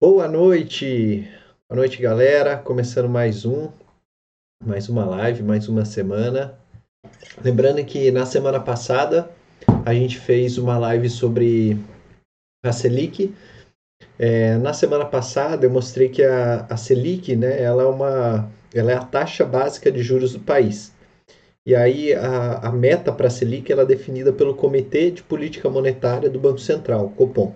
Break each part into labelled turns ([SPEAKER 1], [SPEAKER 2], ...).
[SPEAKER 1] Boa noite, boa noite galera. Começando mais um, mais uma live, mais uma semana. Lembrando que na semana passada a gente fez uma live sobre a Selic. É, na semana passada eu mostrei que a, a Selic, né, ela é uma, ela é a taxa básica de juros do país. E aí a, a meta para a Selic ela é definida pelo Comitê de Política Monetária do Banco Central, Copom.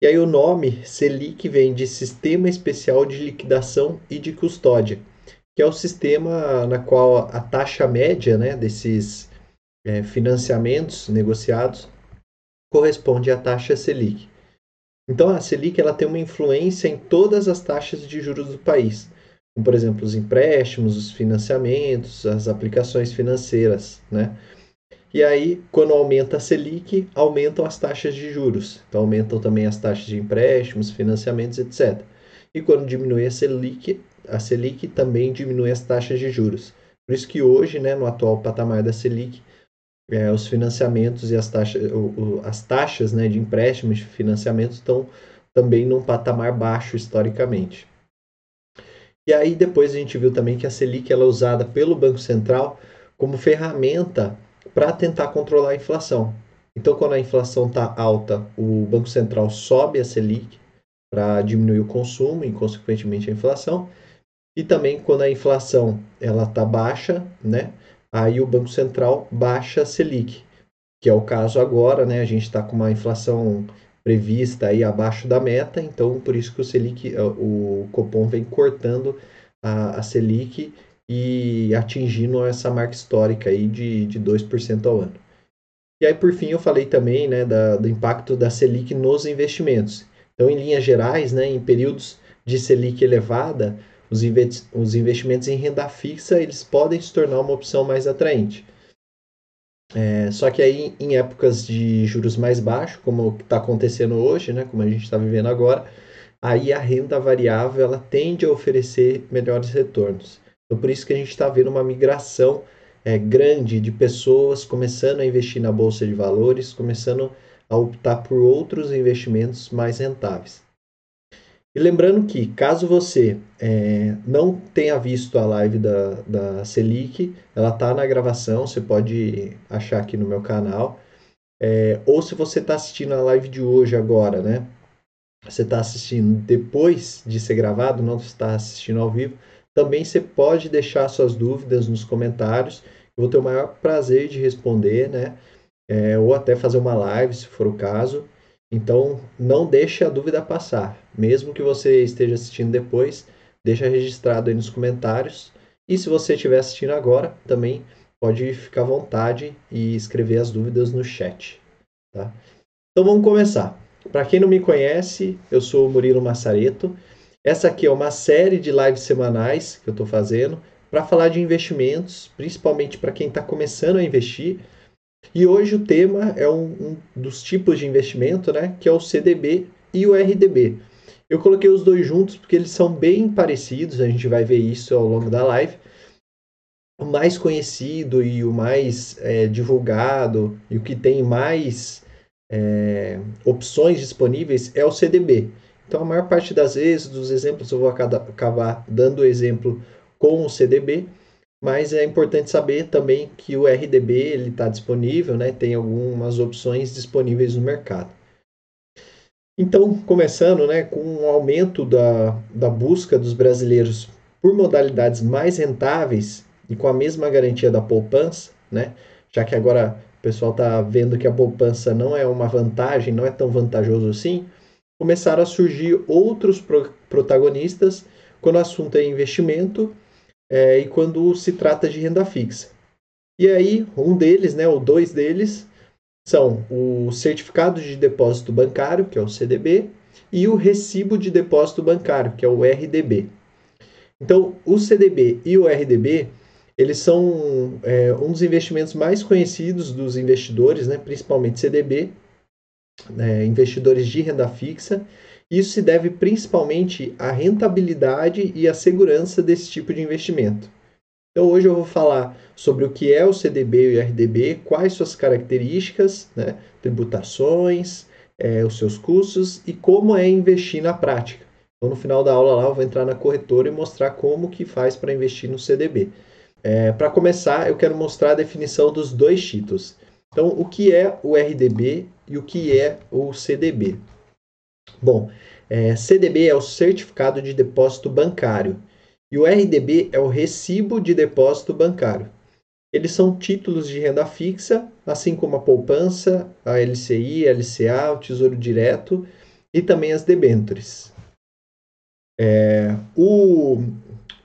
[SPEAKER 1] E aí o nome Selic vem de Sistema Especial de Liquidação e de Custódia, que é o sistema na qual a taxa média né, desses é, financiamentos negociados corresponde à taxa Selic. Então a Selic ela tem uma influência em todas as taxas de juros do país, como por exemplo os empréstimos, os financiamentos, as aplicações financeiras, né? E aí, quando aumenta a Selic, aumentam as taxas de juros. Então, aumentam também as taxas de empréstimos, financiamentos, etc. E quando diminui a Selic, a Selic também diminui as taxas de juros. Por isso que hoje, né, no atual patamar da Selic, é, os financiamentos e as taxas, as taxas né, de empréstimos de financiamento estão também num patamar baixo historicamente. E aí depois a gente viu também que a Selic ela é usada pelo Banco Central como ferramenta para tentar controlar a inflação. Então, quando a inflação está alta, o Banco Central sobe a Selic para diminuir o consumo e, consequentemente, a inflação. E também quando a inflação ela está baixa, né, aí o Banco Central baixa a Selic, que é o caso agora, né, a gente está com uma inflação prevista aí abaixo da meta, então por isso que o Selic, o Copom vem cortando a, a Selic e atingindo essa marca histórica aí de, de 2% ao ano. E aí, por fim, eu falei também né, da, do impacto da Selic nos investimentos. Então, em linhas gerais, né, em períodos de Selic elevada, os, os investimentos em renda fixa eles podem se tornar uma opção mais atraente. É, só que aí, em épocas de juros mais baixos, como está acontecendo hoje, né, como a gente está vivendo agora, aí a renda variável ela tende a oferecer melhores retornos. Então, por isso que a gente está vendo uma migração é, grande de pessoas começando a investir na bolsa de valores, começando a optar por outros investimentos mais rentáveis. E lembrando que, caso você é, não tenha visto a live da, da Selic, ela está na gravação, você pode achar aqui no meu canal. É, ou se você está assistindo a live de hoje agora, né? Você está assistindo depois de ser gravado, não está assistindo ao vivo, também você pode deixar suas dúvidas nos comentários. Eu vou ter o maior prazer de responder, né? É, ou até fazer uma live, se for o caso. Então, não deixe a dúvida passar. Mesmo que você esteja assistindo depois, deixa registrado aí nos comentários. E se você estiver assistindo agora, também pode ficar à vontade e escrever as dúvidas no chat. Tá? Então vamos começar. Para quem não me conhece, eu sou Murilo Massareto. Essa aqui é uma série de lives semanais que eu estou fazendo para falar de investimentos, principalmente para quem está começando a investir. E hoje o tema é um, um, dos tipos de investimento, né, que é o CDB e o RDB. Eu coloquei os dois juntos porque eles são bem parecidos, a gente vai ver isso ao longo da live. O mais conhecido e o mais é, divulgado e o que tem mais é, opções disponíveis é o CDB. Então, a maior parte das vezes, dos exemplos, eu vou acabar dando exemplo com o CDB, mas é importante saber também que o RDB está disponível, né? tem algumas opções disponíveis no mercado. Então, começando né, com o um aumento da, da busca dos brasileiros por modalidades mais rentáveis e com a mesma garantia da poupança, né? já que agora o pessoal está vendo que a poupança não é uma vantagem, não é tão vantajoso assim, começaram a surgir outros pro protagonistas quando o assunto é investimento é, e quando se trata de renda fixa. E aí, um deles, né, ou dois deles, são o certificado de depósito bancário, que é o CDB, e o recibo de depósito bancário, que é o RDB. Então, o CDB e o RDB, eles são é, um dos investimentos mais conhecidos dos investidores, né, principalmente CDB, né, investidores de renda fixa. Isso se deve principalmente à rentabilidade e à segurança desse tipo de investimento. Então hoje eu vou falar sobre o que é o CDB e o RDB, quais suas características, né, tributações, é, os seus custos e como é investir na prática. Então, no final da aula lá, eu vou entrar na corretora e mostrar como que faz para investir no CDB. É, para começar, eu quero mostrar a definição dos dois títulos. Então, o que é o RDB e o que é o CDB? Bom, é, CDB é o Certificado de Depósito Bancário e o RDB é o Recibo de Depósito Bancário. Eles são títulos de renda fixa, assim como a poupança, a LCI, a LCA, o Tesouro Direto e também as debêntures. É, o,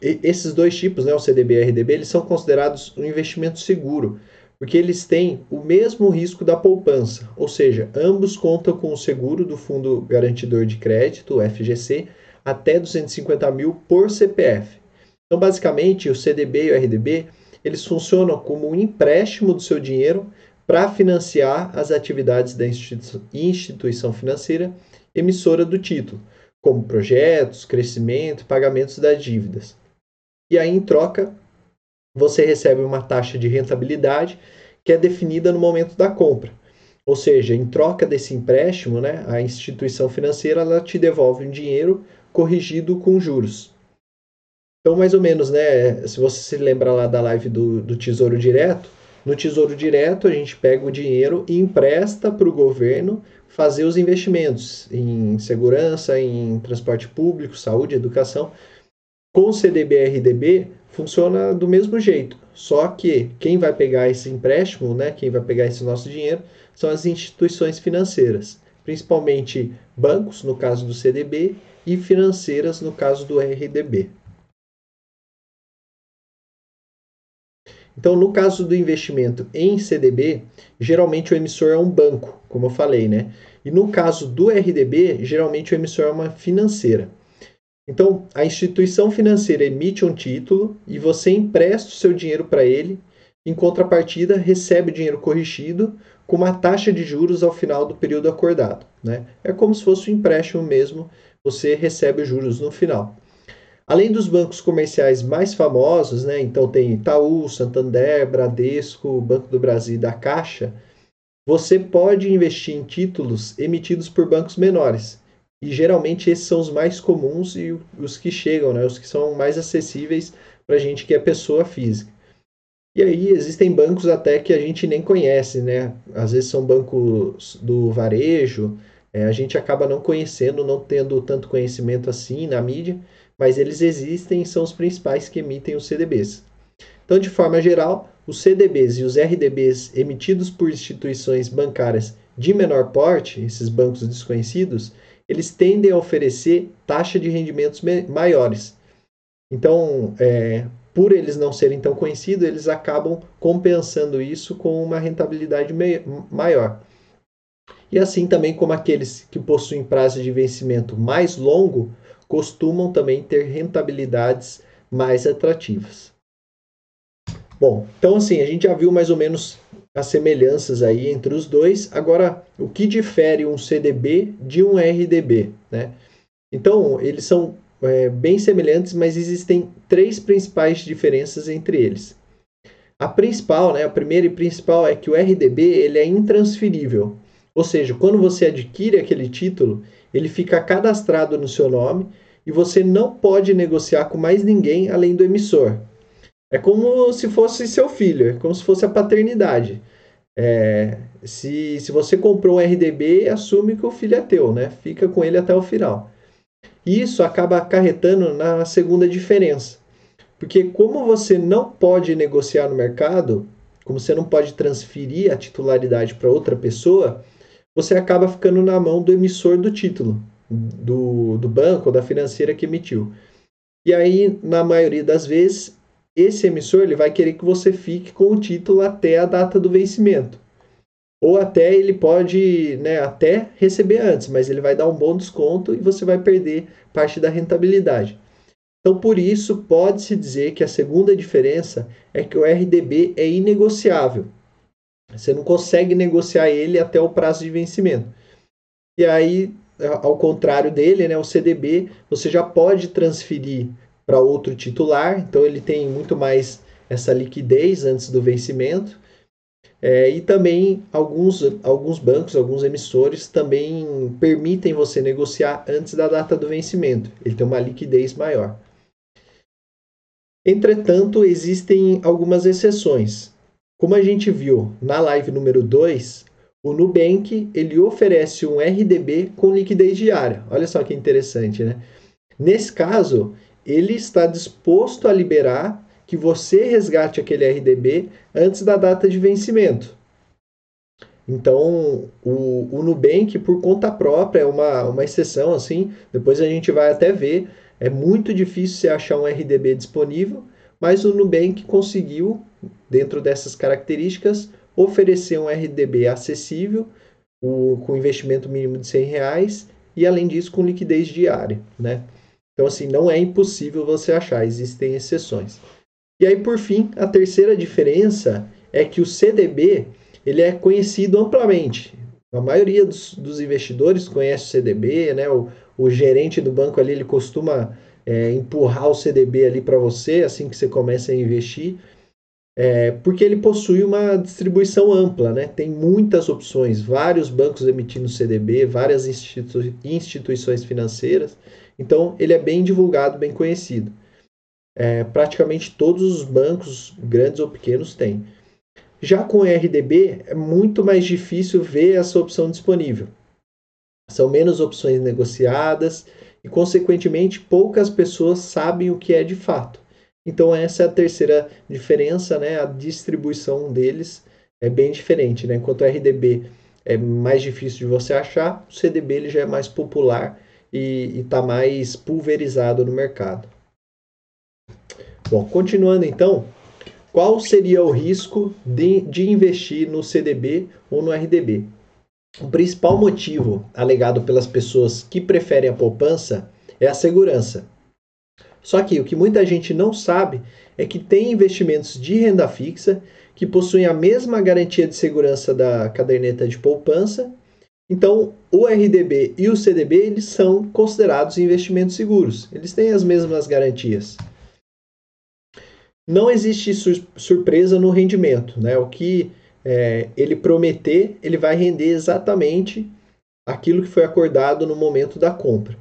[SPEAKER 1] esses dois tipos, né, o CDB e o RDB, eles são considerados um investimento seguro, porque eles têm o mesmo risco da poupança, ou seja, ambos contam com o seguro do Fundo Garantidor de Crédito, FGC, até 250 mil por CPF. Então, basicamente, o CDB e o RDB eles funcionam como um empréstimo do seu dinheiro para financiar as atividades da instituição financeira emissora do título, como projetos, crescimento, pagamentos das dívidas. E aí, em troca, você recebe uma taxa de rentabilidade que é definida no momento da compra. Ou seja, em troca desse empréstimo, né, a instituição financeira ela te devolve um dinheiro corrigido com juros. Então, mais ou menos, né? Se você se lembra lá da live do, do Tesouro Direto, no Tesouro Direto a gente pega o dinheiro e empresta para o governo fazer os investimentos em segurança, em transporte público, saúde, educação. Com o CDB-RDB funciona do mesmo jeito, só que quem vai pegar esse empréstimo, né, quem vai pegar esse nosso dinheiro, são as instituições financeiras, principalmente bancos, no caso do CDB, e financeiras, no caso do RDB. Então, no caso do investimento em CDB, geralmente o emissor é um banco, como eu falei, né? E no caso do RDB, geralmente o emissor é uma financeira. Então, a instituição financeira emite um título e você empresta o seu dinheiro para ele, em contrapartida, recebe o dinheiro corrigido com uma taxa de juros ao final do período acordado. Né? É como se fosse um empréstimo mesmo, você recebe os juros no final. Além dos bancos comerciais mais famosos, né, então tem Itaú, Santander, Bradesco, Banco do Brasil e da Caixa, você pode investir em títulos emitidos por bancos menores. E geralmente esses são os mais comuns e os que chegam, né, os que são mais acessíveis para a gente que é pessoa física. E aí existem bancos até que a gente nem conhece, né? Às vezes são bancos do varejo, é, a gente acaba não conhecendo, não tendo tanto conhecimento assim na mídia mas eles existem e são os principais que emitem os CDBs. Então, de forma geral, os CDBs e os RDBs emitidos por instituições bancárias de menor porte, esses bancos desconhecidos, eles tendem a oferecer taxa de rendimentos maiores. Então, é, por eles não serem tão conhecidos, eles acabam compensando isso com uma rentabilidade maior. E assim também como aqueles que possuem prazo de vencimento mais longo, costumam também ter rentabilidades mais atrativas. Bom, então assim, a gente já viu mais ou menos as semelhanças aí entre os dois. Agora, o que difere um CDB de um RDB, né? Então, eles são é, bem semelhantes, mas existem três principais diferenças entre eles. A principal, né, a primeira e principal é que o RDB ele é intransferível. Ou seja, quando você adquire aquele título, ele fica cadastrado no seu nome e você não pode negociar com mais ninguém além do emissor. É como se fosse seu filho, é como se fosse a paternidade. É, se, se você comprou um RDB, assume que o filho é teu, né? Fica com ele até o final. Isso acaba acarretando na segunda diferença. Porque como você não pode negociar no mercado, como você não pode transferir a titularidade para outra pessoa, você acaba ficando na mão do emissor do título do, do banco ou da financeira que emitiu. E aí, na maioria das vezes, esse emissor ele vai querer que você fique com o título até a data do vencimento. Ou até ele pode né, até receber antes, mas ele vai dar um bom desconto e você vai perder parte da rentabilidade. Então, por isso, pode-se dizer que a segunda diferença é que o RDB é inegociável. Você não consegue negociar ele até o prazo de vencimento. E aí, ao contrário dele, né, o CDB, você já pode transferir para outro titular, então ele tem muito mais essa liquidez antes do vencimento. É, e também alguns, alguns bancos, alguns emissores também permitem você negociar antes da data do vencimento. Ele tem uma liquidez maior. Entretanto, existem algumas exceções. Como a gente viu na live número 2, o Nubank ele oferece um RDB com liquidez diária. Olha só que interessante, né? Nesse caso, ele está disposto a liberar que você resgate aquele RDB antes da data de vencimento. Então, o, o Nubank, por conta própria, é uma, uma exceção, assim, depois a gente vai até ver, é muito difícil você achar um RDB disponível, mas o Nubank conseguiu, dentro dessas características, oferecer um RDB acessível, o, com investimento mínimo de 100 reais, e além disso com liquidez diária, né? Então, assim, não é impossível você achar, existem exceções. E aí, por fim, a terceira diferença é que o CDB ele é conhecido amplamente. A maioria dos, dos investidores conhece o CDB, né? O, o, gerente do banco ali ele costuma é, empurrar o CDB ali para você assim que você começa a investir, é, porque ele possui uma distribuição ampla, né? Tem muitas opções, vários bancos emitindo CDB, várias institui instituições financeiras. Então ele é bem divulgado, bem conhecido é, praticamente todos os bancos, grandes ou pequenos, têm. Já com RDB, é muito mais difícil ver essa opção disponível. São menos opções negociadas e, consequentemente, poucas pessoas sabem o que é de fato. Então, essa é a terceira diferença, né? a distribuição deles é bem diferente. Né? Enquanto o RDB é mais difícil de você achar, o CDB ele já é mais popular e está mais pulverizado no mercado. Bom, continuando então, qual seria o risco de, de investir no CDB ou no RDB? O principal motivo alegado pelas pessoas que preferem a poupança é a segurança. Só que o que muita gente não sabe é que tem investimentos de renda fixa que possuem a mesma garantia de segurança da caderneta de poupança. Então, o RDB e o CDB eles são considerados investimentos seguros. Eles têm as mesmas garantias não existe sur surpresa no rendimento. Né? O que é, ele prometer, ele vai render exatamente aquilo que foi acordado no momento da compra.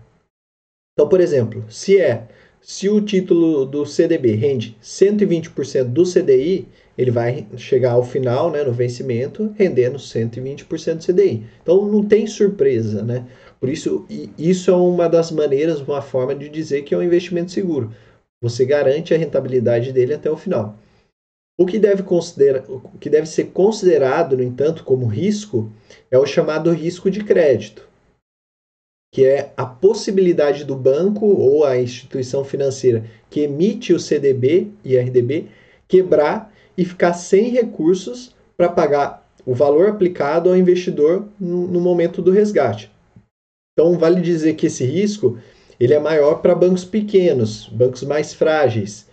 [SPEAKER 1] Então, por exemplo, se é se o título do CDB rende 120% do CDI, ele vai chegar ao final, né, no vencimento, rendendo 120% do CDI. Então não tem surpresa, né? Por isso, isso é uma das maneiras, uma forma de dizer que é um investimento seguro. Você garante a rentabilidade dele até o final. O que deve, considera, o que deve ser considerado, no entanto, como risco é o chamado risco de crédito, que é a possibilidade do banco ou a instituição financeira que emite o CDB e RDB quebrar e ficar sem recursos para pagar o valor aplicado ao investidor no momento do resgate. Então, vale dizer que esse risco ele é maior para bancos pequenos, bancos mais frágeis.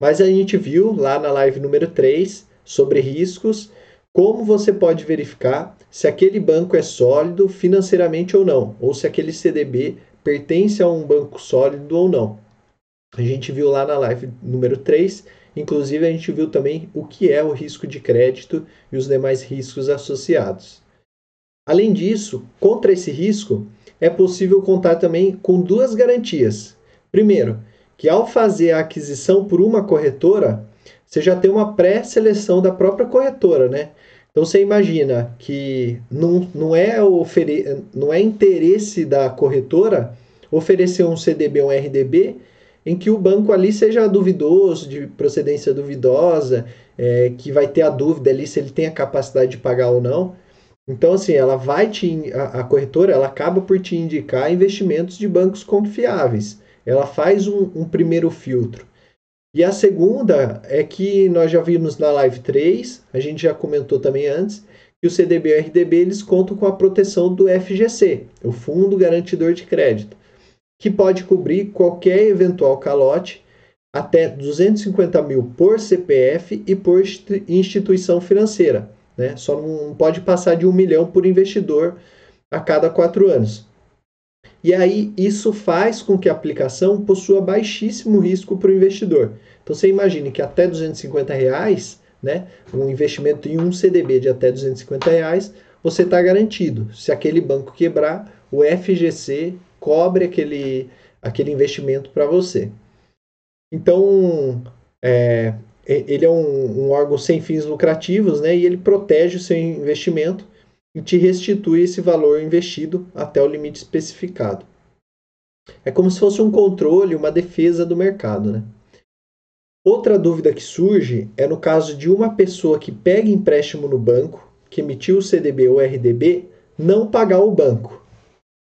[SPEAKER 1] Mas a gente viu lá na live número 3 sobre riscos, como você pode verificar se aquele banco é sólido financeiramente ou não, ou se aquele CDB pertence a um banco sólido ou não. A gente viu lá na live número 3, inclusive a gente viu também o que é o risco de crédito e os demais riscos associados. Além disso, contra esse risco, é possível contar também com duas garantias. Primeiro, que ao fazer a aquisição por uma corretora, você já tem uma pré-seleção da própria corretora, né? Então você imagina que não, não, é ofere... não é interesse da corretora oferecer um CDB um RDB em que o banco ali seja duvidoso, de procedência duvidosa, é, que vai ter a dúvida ali se ele tem a capacidade de pagar ou não. Então, assim, ela vai te. A, a, corretora ela acaba por te indicar investimentos de bancos confiáveis. Ela faz um, um, primeiro filtro. E a segunda é que nós já vimos na live 3, a gente já comentou também antes, que o CDB e o RDB eles contam com a proteção do FGC, o Fundo Garantidor de Crédito, que pode cobrir qualquer eventual calote até 250 mil por CPF e por instituição financeira. Né? Só não pode passar de um milhão por investidor a cada quatro anos. E aí isso faz com que a aplicação possua baixíssimo risco para o investidor. Então você imagine que até 250 reais né, um investimento em um CDB de até 250 reais, você está garantido. Se aquele banco quebrar, o FGC cobre aquele, aquele investimento para você. Então, é, ele é um, um, órgão sem fins lucrativos, né? E ele protege o seu investimento e te restitui esse valor investido até o limite especificado. É como se fosse um controle, uma defesa do mercado, né? Outra dúvida que surge é no caso de uma pessoa que pega empréstimo no banco, que emitiu o CDB ou RDB, não pagar o banco.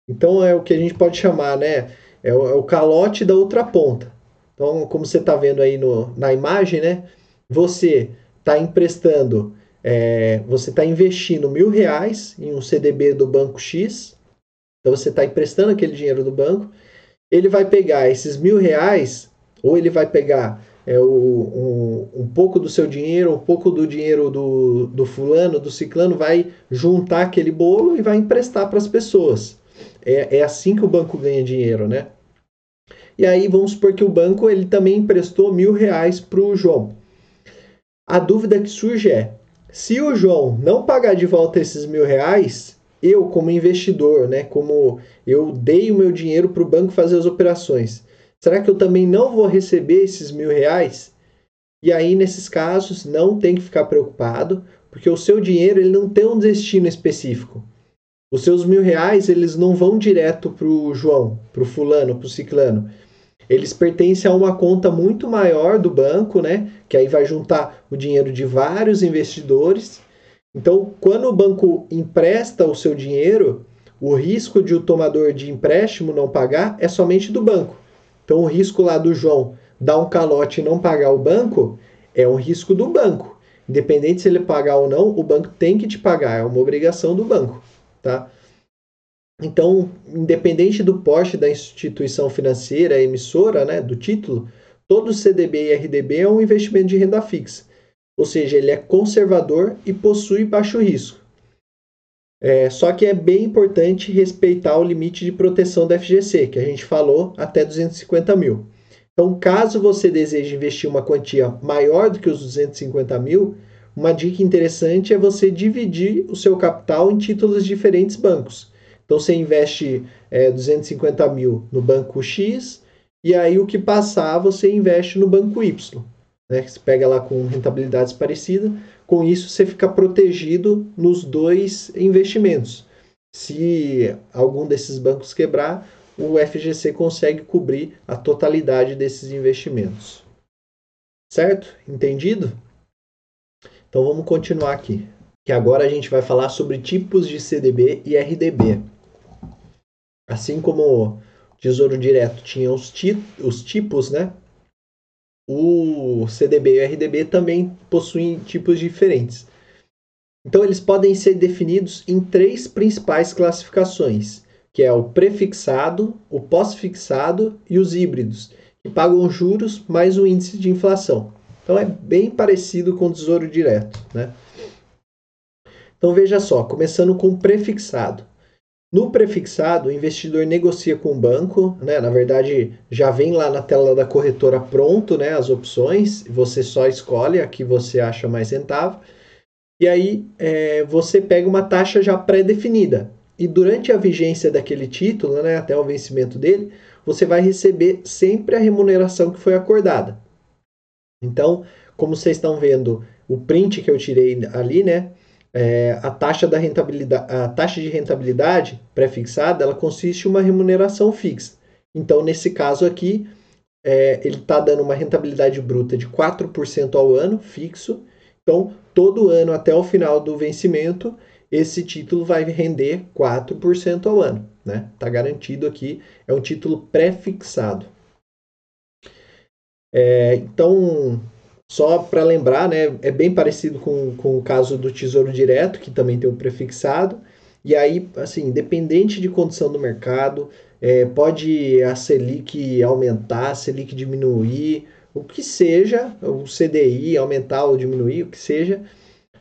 [SPEAKER 1] Então é o que a gente pode chamar, né? É o, é o calote da outra ponta. Então, como você está vendo aí no, na imagem, né? Você está emprestando, é, você está investindo mil reais em um CDB do banco X. Então você está emprestando aquele dinheiro do banco. Ele vai pegar esses mil reais, ou ele vai pegar é, o, um, um, pouco do seu dinheiro, um pouco do dinheiro do, do fulano, do ciclano, vai juntar aquele bolo e vai emprestar para as pessoas. É, é assim que o banco ganha dinheiro, né? E aí vamos supor que o banco ele também emprestou mil reais para o João. A dúvida que surge é: se o João não pagar de volta esses mil reais, eu como investidor, né, como eu dei o meu dinheiro para o banco fazer as operações, será que eu também não vou receber esses mil reais? E aí nesses casos não tem que ficar preocupado, porque o seu dinheiro ele não tem um destino específico. Os seus mil reais eles não vão direto para o João, para o fulano, para o ciclano eles pertencem a uma conta muito maior do banco, né? Que aí vai juntar o dinheiro de vários investidores. Então, quando o banco empresta o seu dinheiro, o risco de o tomador de empréstimo não pagar é somente do banco. Então, o risco lá do João dar um calote e não pagar o banco é um risco do banco. Independente se ele pagar ou não, o banco tem que te pagar, é uma obrigação do banco, tá? Então, independente do porte da instituição financeira emissora, né, do título, todo CDB e RDB é um investimento de renda fixa. Ou seja, ele é conservador e possui baixo risco. É, só que é bem importante respeitar o limite de proteção da FGC, que a gente falou, até 250 mil. Então, caso você deseje investir uma quantia maior do que os 250 mil, uma dica interessante é você dividir o seu capital em títulos de diferentes bancos. Então você investe é, 250 mil no banco X e aí o que passar você investe no banco Y. Né? Você pega lá com rentabilidades parecidas. Com isso você fica protegido nos dois investimentos. Se algum desses bancos quebrar, o FGC consegue cobrir a totalidade desses investimentos. Certo? Entendido? Então vamos continuar aqui. Que agora a gente vai falar sobre tipos de CDB e RDB. Assim como Tesouro Direto tinha os, ti os tipos, né? O CDB e o RDB também possuem tipos diferentes. Então, eles podem ser definidos em três principais classificações, que é o prefixado, o pós-fixado e os híbridos, que pagam juros mais o índice de inflação. Então, é bem parecido com o Tesouro Direto. Né? Então, veja só, começando com o prefixado. No prefixado, o investidor negocia com o banco, né? Na verdade, já vem lá na tela da corretora pronto, né? As opções, você só escolhe a que você acha mais rentável. E aí é, você pega uma taxa já pré-definida. E durante a vigência daquele título, né, até o vencimento dele, você vai receber sempre a remuneração que foi acordada. Então, como vocês estão vendo, o print que eu tirei ali, né? é, a taxa da rentabilidade, a taxa de rentabilidade pré-fixada, ela consiste em uma remuneração fixa. Então, nesse caso aqui, é, ele está dando uma rentabilidade bruta de 4% ao ano, fixo. Então, todo ano até o final do vencimento, esse título vai render 4% ao ano. Está né? Tá garantido aqui, é um título pré-fixado. É, então, só para lembrar, né, é bem parecido com, com o caso do Tesouro Direto, que também tem o prefixado. E aí, assim, independente de condição do mercado, é, pode a Selic aumentar, a Selic diminuir, o que seja, o CDI aumentar ou diminuir, o que seja,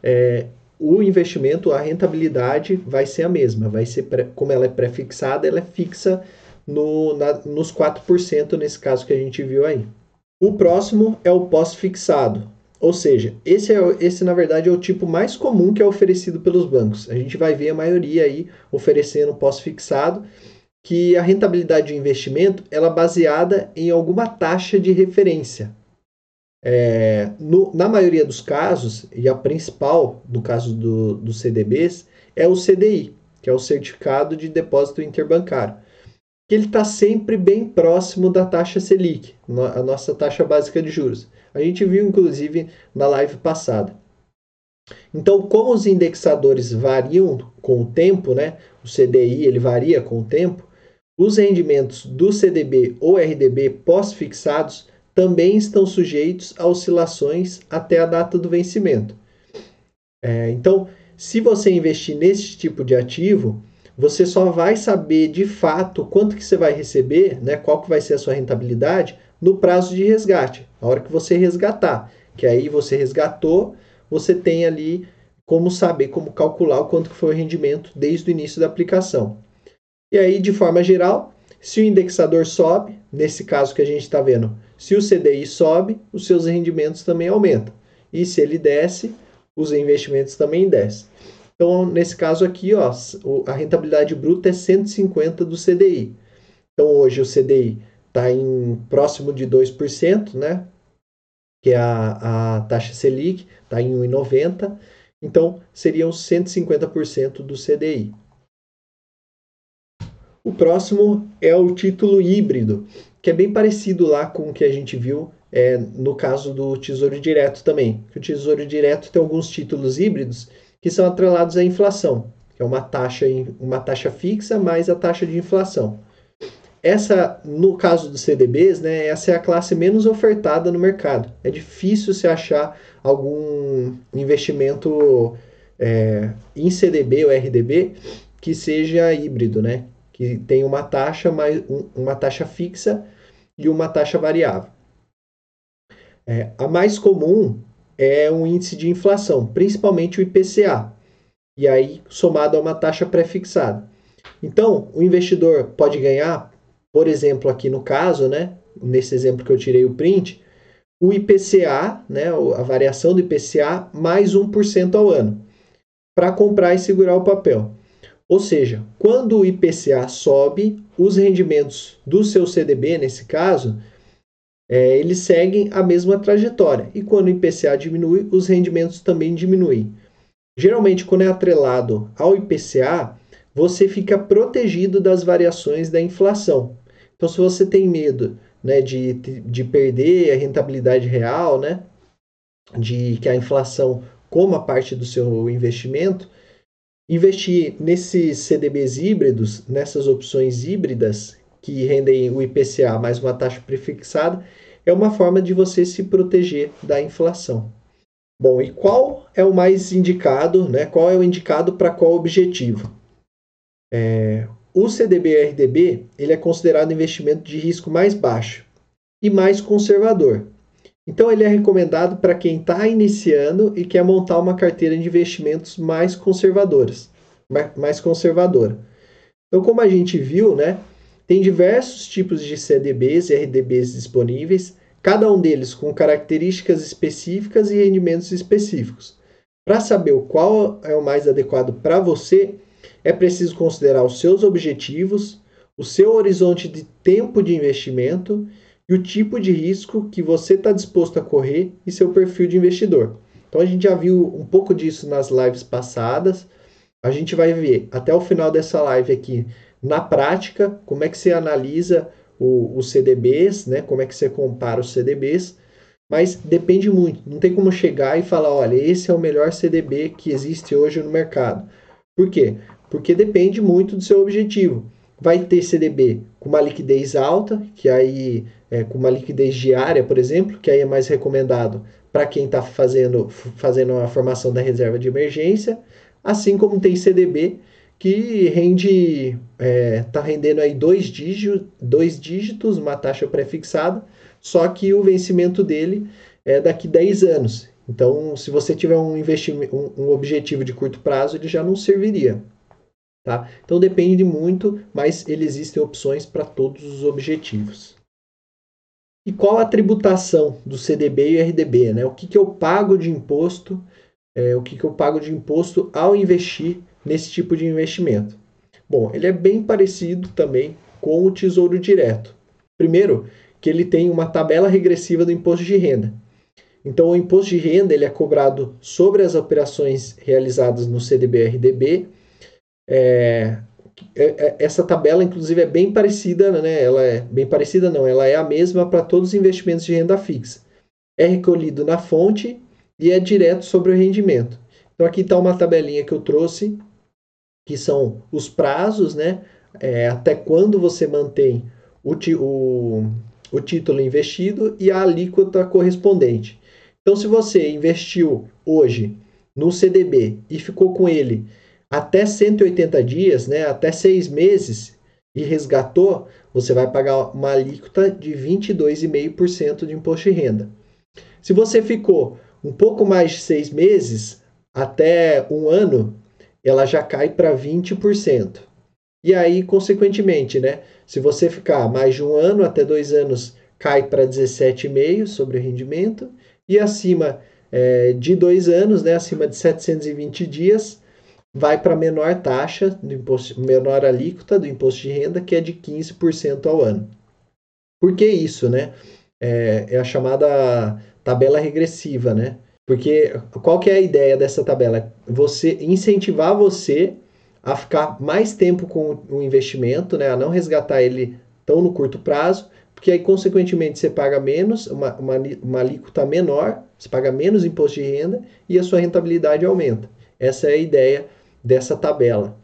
[SPEAKER 1] é, o investimento, a rentabilidade vai ser a mesma. Vai ser, pré, como ela é pré-fixada, ela é fixa no, na, nos 4% nesse caso que a gente viu aí. O próximo é o pós-fixado, Ou seja, esse, é, esse na verdade é o tipo mais comum que é oferecido pelos bancos. A gente vai ver a maioria aí oferecendo pós-fixado, que a rentabilidade de investimento ela é baseada em alguma taxa de referência. É, no, na maioria dos casos, e a principal, no caso do, dos CDBs, é o CDI, que é o Certificado de Depósito Interbancário, que ele está sempre bem próximo da taxa Selic, a nossa taxa básica de juros. A gente viu, inclusive, na live passada. Então, como os indexadores variam com o tempo, né? O CDI ele varia com o tempo, os rendimentos do CDB ou RDB pós-fixados também estão sujeitos a oscilações até a data do vencimento. É, então, se você investir nesse tipo de ativo, você só vai saber de fato quanto que você vai receber, né, qual que vai ser a sua rentabilidade no prazo de resgate, a hora que você resgatar, que aí você resgatou, você tem ali como saber, como calcular o quanto que foi o rendimento desde o início da aplicação. E aí, de forma geral, se o indexador sobe, nesse caso que a gente está vendo, se o CDI sobe, os seus rendimentos também aumentam. E se ele desce, os investimentos também descem. Então, nesse caso aqui, ó, a rentabilidade bruta é 150 do CDI. Então, hoje o CDI está em próximo de 2%, né? Que é a, a taxa Selic, está em 1,90%. Então, seriam 150% do CDI. O próximo é o título híbrido, que é bem parecido lá com o que a gente viu é, no caso do Tesouro Direto também. o Tesouro Direto tem alguns títulos híbridos que são atrelados à inflação, que é uma taxa, uma taxa fixa mais a taxa de inflação. Essa, no caso dos CDBs, né, essa é a classe menos ofertada no mercado. É difícil se achar algum investimento é, em CDB ou RDB que seja híbrido, né? Que tem uma taxa, mais, uma taxa fixa e uma taxa variável. É, a mais comum é um índice de inflação, principalmente o IPCA, e aí somado a uma taxa pré-fixada. Então, o investidor pode ganhar por exemplo, aqui no caso, né, nesse exemplo que eu tirei o print, o IPCA, né, a variação do IPCA, mais 1% ao ano, para comprar e segurar o papel. Ou seja, quando o IPCA sobe, os rendimentos do seu CDB, nesse caso, é, eles seguem a mesma trajetória. E quando o IPCA diminui, os rendimentos também diminuem. Geralmente, quando é atrelado ao IPCA, você fica protegido das variações da inflação. Então, se você tem medo né, de, de perder a rentabilidade real, né, de que a inflação coma parte do seu investimento, investir nesses CDBs híbridos, nessas opções híbridas que rendem o IPCA mais uma taxa prefixada, é uma forma de você se proteger da inflação. Bom, e qual é o mais indicado, né? Qual é o indicado para qual objetivo? É, o CDB-RDB ele é considerado um investimento de risco mais baixo e mais conservador. Então ele é recomendado para quem está iniciando e quer montar uma carteira de investimentos mais conservadoras, mais conservadora. Então, como a gente viu, né, tem diversos tipos de CDBs e RDBs disponíveis, cada um deles com características específicas e rendimentos específicos. Para saber qual é o mais adequado para você, é preciso considerar os seus objetivos, o seu horizonte de tempo de investimento e o tipo de risco que você está disposto a correr e seu perfil de investidor. Então a gente já viu um pouco disso nas lives passadas. A gente vai ver até o final dessa live aqui na prática como é que você analisa os CDBs, né? Como é que você compara os CDBs. Mas depende muito. Não tem como chegar e falar, olha, esse é o melhor CDB que existe hoje no mercado. Por quê? porque depende muito do seu objetivo. Vai ter CDB com uma liquidez alta, que aí é, com uma liquidez diária, por exemplo, que aí é mais recomendado para quem está fazendo, fazendo a formação da reserva de emergência, assim como tem CDB que rende está é, tá rendendo aí dois dígitos, dois dígitos, uma taxa pré-fixada, só que o vencimento dele é daqui 10 anos. Então, se você tiver um, investimento, um, um objetivo de curto prazo, ele já não serviria. Tá? Então depende muito, mas existem opções para todos os objetivos. E qual a tributação do CDB e RDB? Né? O que, que eu pago de imposto? É, o que, que eu pago de imposto ao investir nesse tipo de investimento? Bom, ele é bem parecido também com o Tesouro Direto. Primeiro, que ele tem uma tabela regressiva do imposto de renda. Então, o imposto de renda ele é cobrado sobre as operações realizadas no CDB-RDB. É, é, é, essa tabela, inclusive, é bem parecida, né? Ela é bem parecida, não, ela é a mesma para todos os investimentos de renda fixa. É recolhido na fonte e é direto sobre o rendimento. Então, aqui está uma tabelinha que eu trouxe, que são os prazos, né? É, até quando você mantém o, o, o título investido e a alíquota correspondente. Então, se você investiu hoje no CDB e ficou com ele até 180 dias, né, até seis meses, e resgatou, você vai pagar uma alíquota de 22,5% de imposto de renda. Se você ficou um pouco mais de seis meses, até um ano, ela já cai para 20%. E aí, consequentemente, né, se você ficar mais de um ano, até dois anos, cai para 17,5% sobre o rendimento, e acima é, de dois anos, né, acima de 720 dias, vai para menor taxa, do imposto, menor alíquota do imposto de renda, que é de 15% ao ano. Por que isso, né? É, é, a chamada tabela regressiva, né? Porque qual que é a ideia dessa tabela? Você incentivar você a ficar mais tempo com o investimento, né? A não resgatar ele tão no curto prazo, porque aí, consequentemente, você paga menos, uma, uma, uma alíquota menor, você paga menos imposto de renda e a sua rentabilidade aumenta. Essa é a ideia dessa tabela.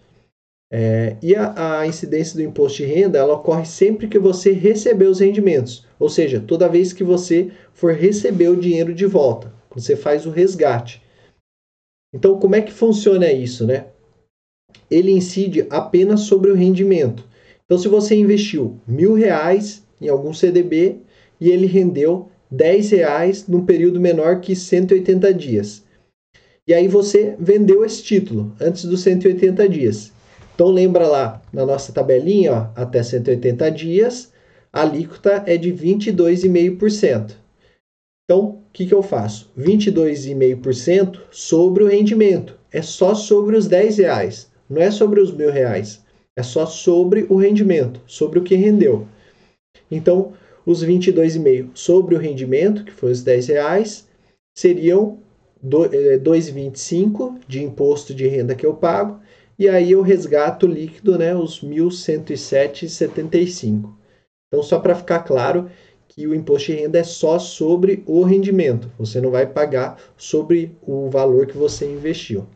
[SPEAKER 1] É, e a, a, incidência do imposto de renda ela ocorre sempre que você receber os rendimentos, ou seja, toda vez que você for receber o dinheiro de volta, você faz o resgate. Então, como é que funciona isso, né? Ele incide apenas sobre o rendimento. Então, se você investiu mil reais em algum CDB e ele rendeu 10 reais num período menor que 180 dias, e aí você vendeu esse título antes dos 180 dias. Então lembra lá na nossa tabelinha, ó, até 180 dias, a alíquota é de 22,5%. Então, o que, que eu faço? 22,5% sobre o rendimento. É só sobre os 10 reais, não é sobre os mil reais. É só sobre o rendimento, sobre o que rendeu. Então, os 22,5% sobre o rendimento, que foi os 10 reais, seriam 2,25 é, de imposto de renda que eu pago, e aí eu resgato líquido, né, os 1.107,75. Então, só para ficar claro que o imposto de renda é só sobre o rendimento, você não vai pagar sobre o valor que você investiu.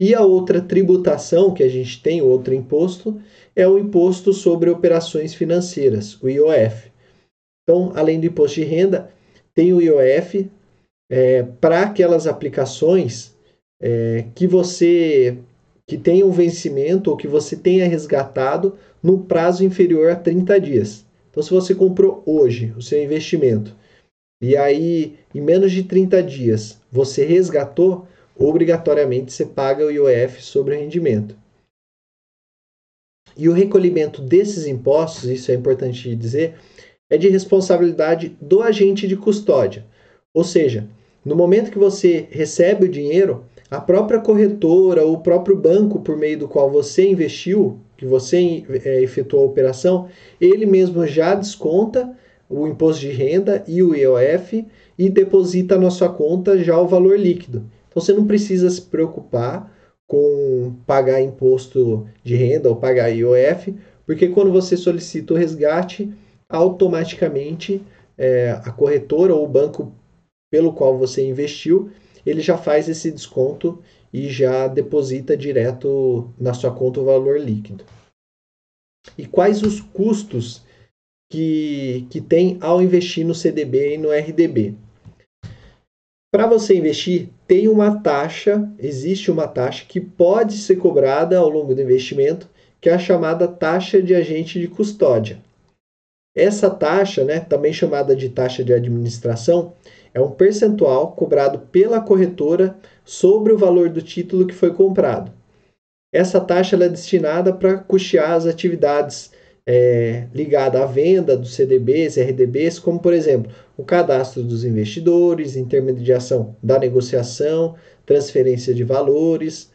[SPEAKER 1] E a outra tributação que a gente tem, outro imposto, é o imposto sobre operações financeiras, o IOF. Então, além do imposto de renda, tem o IOF é, para aquelas aplicações é, que você que tenha um vencimento ou que você tenha resgatado no prazo inferior a 30 dias. Então, se você comprou hoje o seu investimento e aí em menos de 30 dias você resgatou, obrigatoriamente você paga o IOF sobre o rendimento. E o recolhimento desses impostos, isso é importante dizer, é de responsabilidade do agente de custódia. Ou seja, no momento que você recebe o dinheiro, a própria corretora ou o próprio banco por meio do qual você investiu, que você é, efetuou a operação, ele mesmo já desconta o imposto de renda e o IOF e deposita na sua conta já o valor líquido. Então você não precisa se preocupar com pagar imposto de renda ou pagar IOF, porque quando você solicita o resgate, automaticamente é, a corretora ou o banco pelo qual você investiu, ele já faz esse desconto e já deposita direto na sua conta o valor líquido. E quais os custos que, que tem ao investir no CDB e no RDB? Para você investir, tem uma taxa, existe uma taxa que pode ser cobrada ao longo do investimento, que é a chamada taxa de agente de custódia. Essa taxa, né, também chamada de taxa de administração, é um percentual cobrado pela corretora sobre o valor do título que foi comprado. Essa taxa é destinada para custear as atividades é, ligada à venda dos CDBs, RDBs, como por exemplo o cadastro dos investidores, intermediação da negociação, transferência de valores.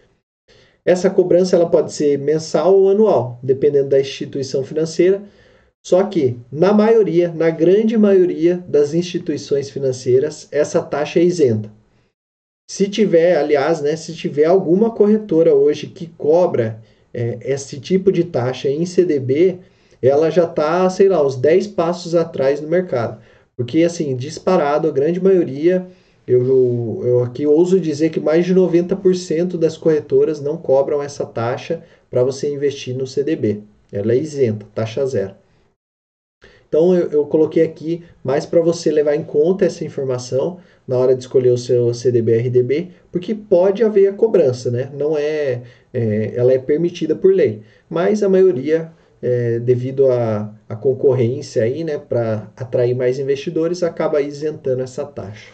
[SPEAKER 1] Essa cobrança ela pode ser mensal ou anual, dependendo da instituição financeira. Só que, na maioria, na grande maioria das instituições financeiras, essa taxa é isenta. Se tiver, aliás, né, se tiver alguma corretora hoje que cobra é, esse tipo de taxa em CDB, ela já está, sei lá, uns 10 passos atrás no mercado. Porque, assim, disparado, a grande maioria, eu, eu aqui ouso dizer que mais de 90% das corretoras não cobram essa taxa para você investir no CDB. Ela é isenta, taxa zero. Então, eu, eu coloquei aqui mais para você levar em conta essa informação na hora de escolher o seu CDB RDB, porque pode haver a cobrança, né? Não é, é ela é permitida por lei, mas a maioria é, devido à, à concorrência aí, né, para atrair mais investidores, acaba isentando essa taxa.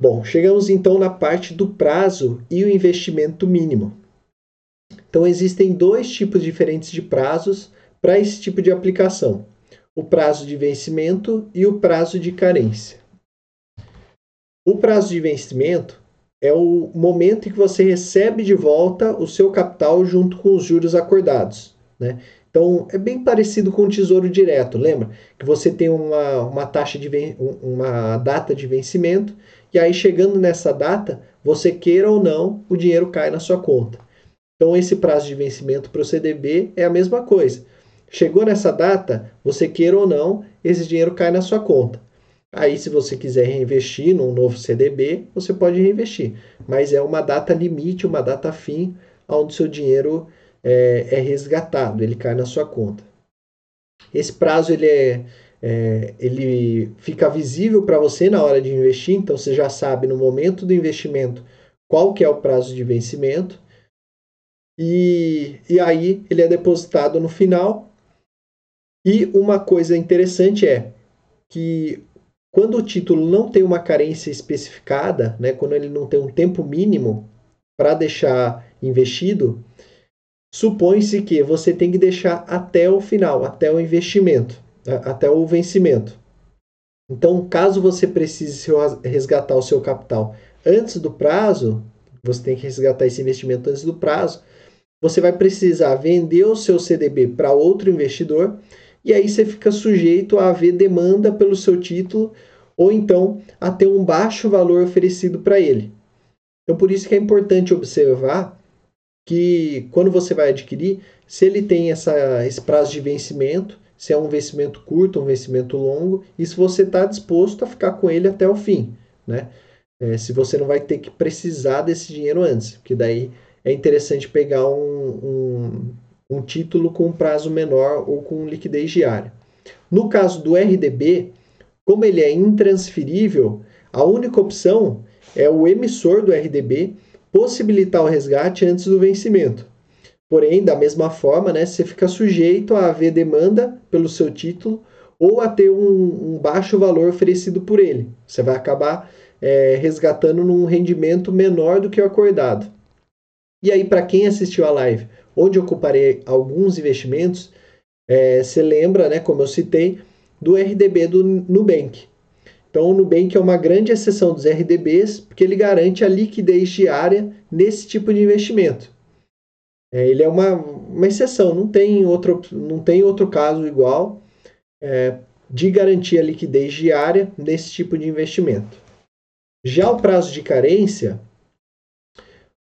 [SPEAKER 1] Bom, chegamos então na parte do prazo e o investimento mínimo. Então existem dois tipos diferentes de prazos para esse tipo de aplicação: o prazo de vencimento e o prazo de carência. O prazo de vencimento é o momento em que você recebe de volta o seu capital junto com os juros acordados. Né? Então, é bem parecido com o tesouro direto, lembra? Que você tem uma, uma taxa de uma data de vencimento, e aí chegando nessa data, você queira ou não, o dinheiro cai na sua conta. Então, esse prazo de vencimento para o CDB é a mesma coisa. Chegou nessa data, você queira ou não, esse dinheiro cai na sua conta. Aí, se você quiser reinvestir num novo CDB, você pode reinvestir. Mas é uma data limite, uma data fim, onde seu dinheiro é, é resgatado, ele cai na sua conta. Esse prazo ele é, é ele fica visível para você na hora de investir, então você já sabe no momento do investimento qual que é o prazo de vencimento. E, e aí ele é depositado no final. E uma coisa interessante é que quando o título não tem uma carência especificada, né, quando ele não tem um tempo mínimo para deixar investido, supõe-se que você tem que deixar até o final, até o investimento, até o vencimento. Então, caso você precise resgatar o seu capital antes do prazo, você tem que resgatar esse investimento antes do prazo, você vai precisar vender o seu CDB para outro investidor e aí você fica sujeito a haver demanda pelo seu título ou então a ter um baixo valor oferecido para ele. Então, por isso que é importante observar que quando você vai adquirir, se ele tem essa, esse prazo de vencimento, se é um vencimento curto, um vencimento longo, e se você está disposto a ficar com ele até o fim, né? É, se você não vai ter que precisar desse dinheiro antes, porque daí é interessante pegar um, um, um título com prazo menor ou com liquidez diária. No caso do RDB, como ele é intransferível, a única opção é o emissor do RDB possibilitar o resgate antes do vencimento. Porém, da mesma forma, né, você fica sujeito a haver demanda pelo seu título ou a ter um, um baixo valor oferecido por ele. Você vai acabar é, resgatando num rendimento menor do que o acordado. E aí, para quem assistiu a live, onde eu comparei alguns investimentos, é, você lembra, né, como eu citei, do RDB do Nubank. Então, o Nubank é uma grande exceção dos RDBs, porque ele garante a liquidez diária nesse tipo de investimento. É, ele é uma, uma exceção, não tem, outro, não tem outro caso igual é, de garantir a liquidez diária nesse tipo de investimento. Já o prazo de carência,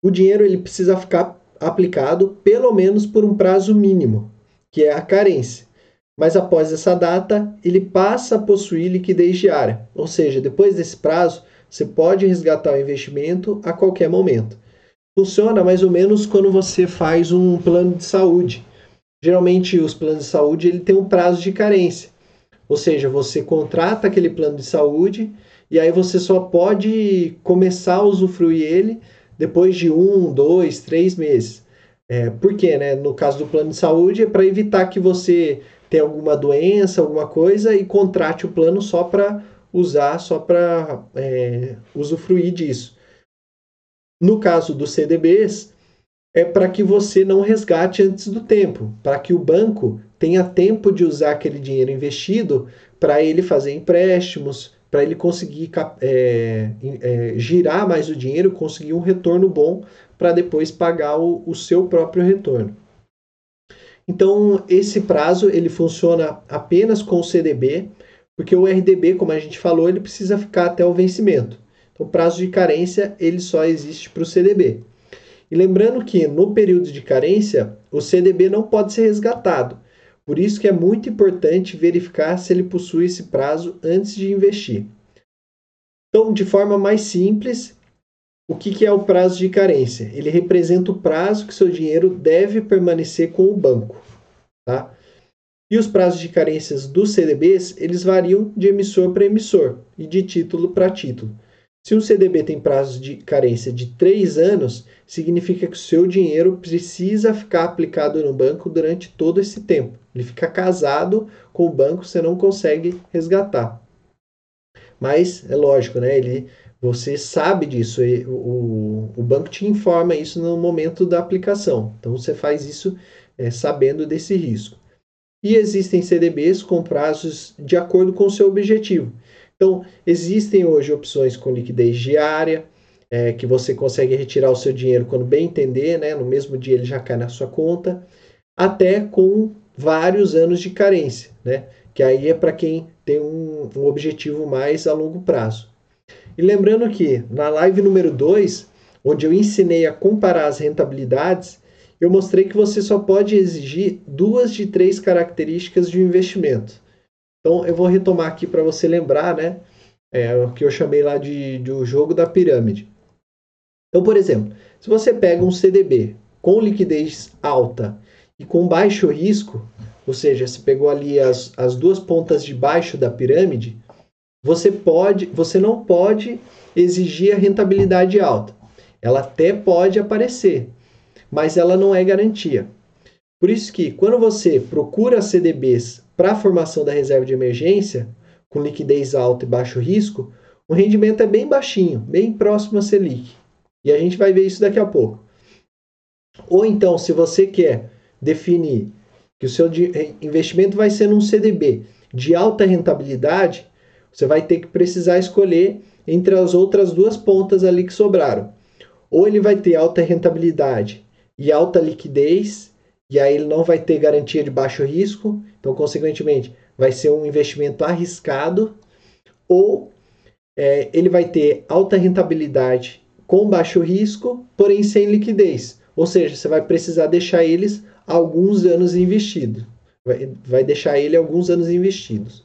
[SPEAKER 1] o dinheiro ele precisa ficar aplicado pelo menos por um prazo mínimo, que é a carência. Mas após essa data, ele passa a possuir liquidez diária, ou seja, depois desse prazo, você pode resgatar o investimento a qualquer momento. Funciona mais ou menos quando você faz um plano de saúde. Geralmente os planos de saúde ele tem um prazo de carência. Ou seja, você contrata aquele plano de saúde e aí você só pode começar a usufruir ele depois de um, dois, três meses. É, por quê? Né? No caso do plano de saúde, é para evitar que você tenha alguma doença, alguma coisa e contrate o plano só para usar, só para é, usufruir disso. No caso dos CDBs, é para que você não resgate antes do tempo, para que o banco tenha tempo de usar aquele dinheiro investido para ele fazer empréstimos, para ele conseguir é, é, girar mais o dinheiro, conseguir um retorno bom para depois pagar o, o seu próprio retorno. Então, esse prazo ele funciona apenas com o CDB, porque o RDB, como a gente falou, ele precisa ficar até o vencimento. Então, o prazo de carência ele só existe para o CDB. E lembrando que no período de carência, o CDB não pode ser resgatado. Por isso que é muito importante verificar se ele possui esse prazo antes de investir. Então, de forma mais simples, o que, que é o prazo de carência? Ele representa o prazo que seu dinheiro deve permanecer com o banco. Tá? E os prazos de carências dos CDBs, eles variam de emissor para emissor e de título para título. Se um CDB tem prazo de carência de 3 anos, significa que o seu dinheiro precisa ficar aplicado no banco durante todo esse tempo. Ele fica casado com o banco, você não consegue resgatar. Mas é lógico, né? Ele você sabe disso, o, o banco te informa isso no momento da aplicação. Então você faz isso é, sabendo desse risco. E existem CDBs com prazos de acordo com o seu objetivo. Então, existem hoje opções com liquidez diária, é, que você consegue retirar o seu dinheiro quando bem entender, né? no mesmo dia ele já cai na sua conta, até com vários anos de carência, né? que aí é para quem tem um, um objetivo mais a longo prazo. E lembrando que na live número 2, onde eu ensinei a comparar as rentabilidades, eu mostrei que você só pode exigir duas de três características de um investimento. Então eu vou retomar aqui para você lembrar, né? É, o que eu chamei lá de, de o jogo da pirâmide. Então, por exemplo, se você pega um CDB com liquidez alta e com baixo risco, ou seja, você pegou ali as, as duas pontas de baixo da pirâmide, você pode, você não pode exigir a rentabilidade alta. Ela até pode aparecer, mas ela não é garantia. Por isso que quando você procura CDBs para a formação da reserva de emergência, com liquidez alta e baixo risco, o rendimento é bem baixinho, bem próximo a Selic. E a gente vai ver isso daqui a pouco. Ou então, se você quer definir que o seu investimento vai ser num CDB de alta rentabilidade, você vai ter que precisar escolher entre as outras duas pontas ali que sobraram. Ou ele vai ter alta rentabilidade e alta liquidez, e aí ele não vai ter garantia de baixo risco, então, consequentemente, vai ser um investimento arriscado, ou é, ele vai ter alta rentabilidade com baixo risco, porém sem liquidez. Ou seja, você vai precisar deixar eles alguns anos investidos. Vai, vai deixar ele alguns anos investidos.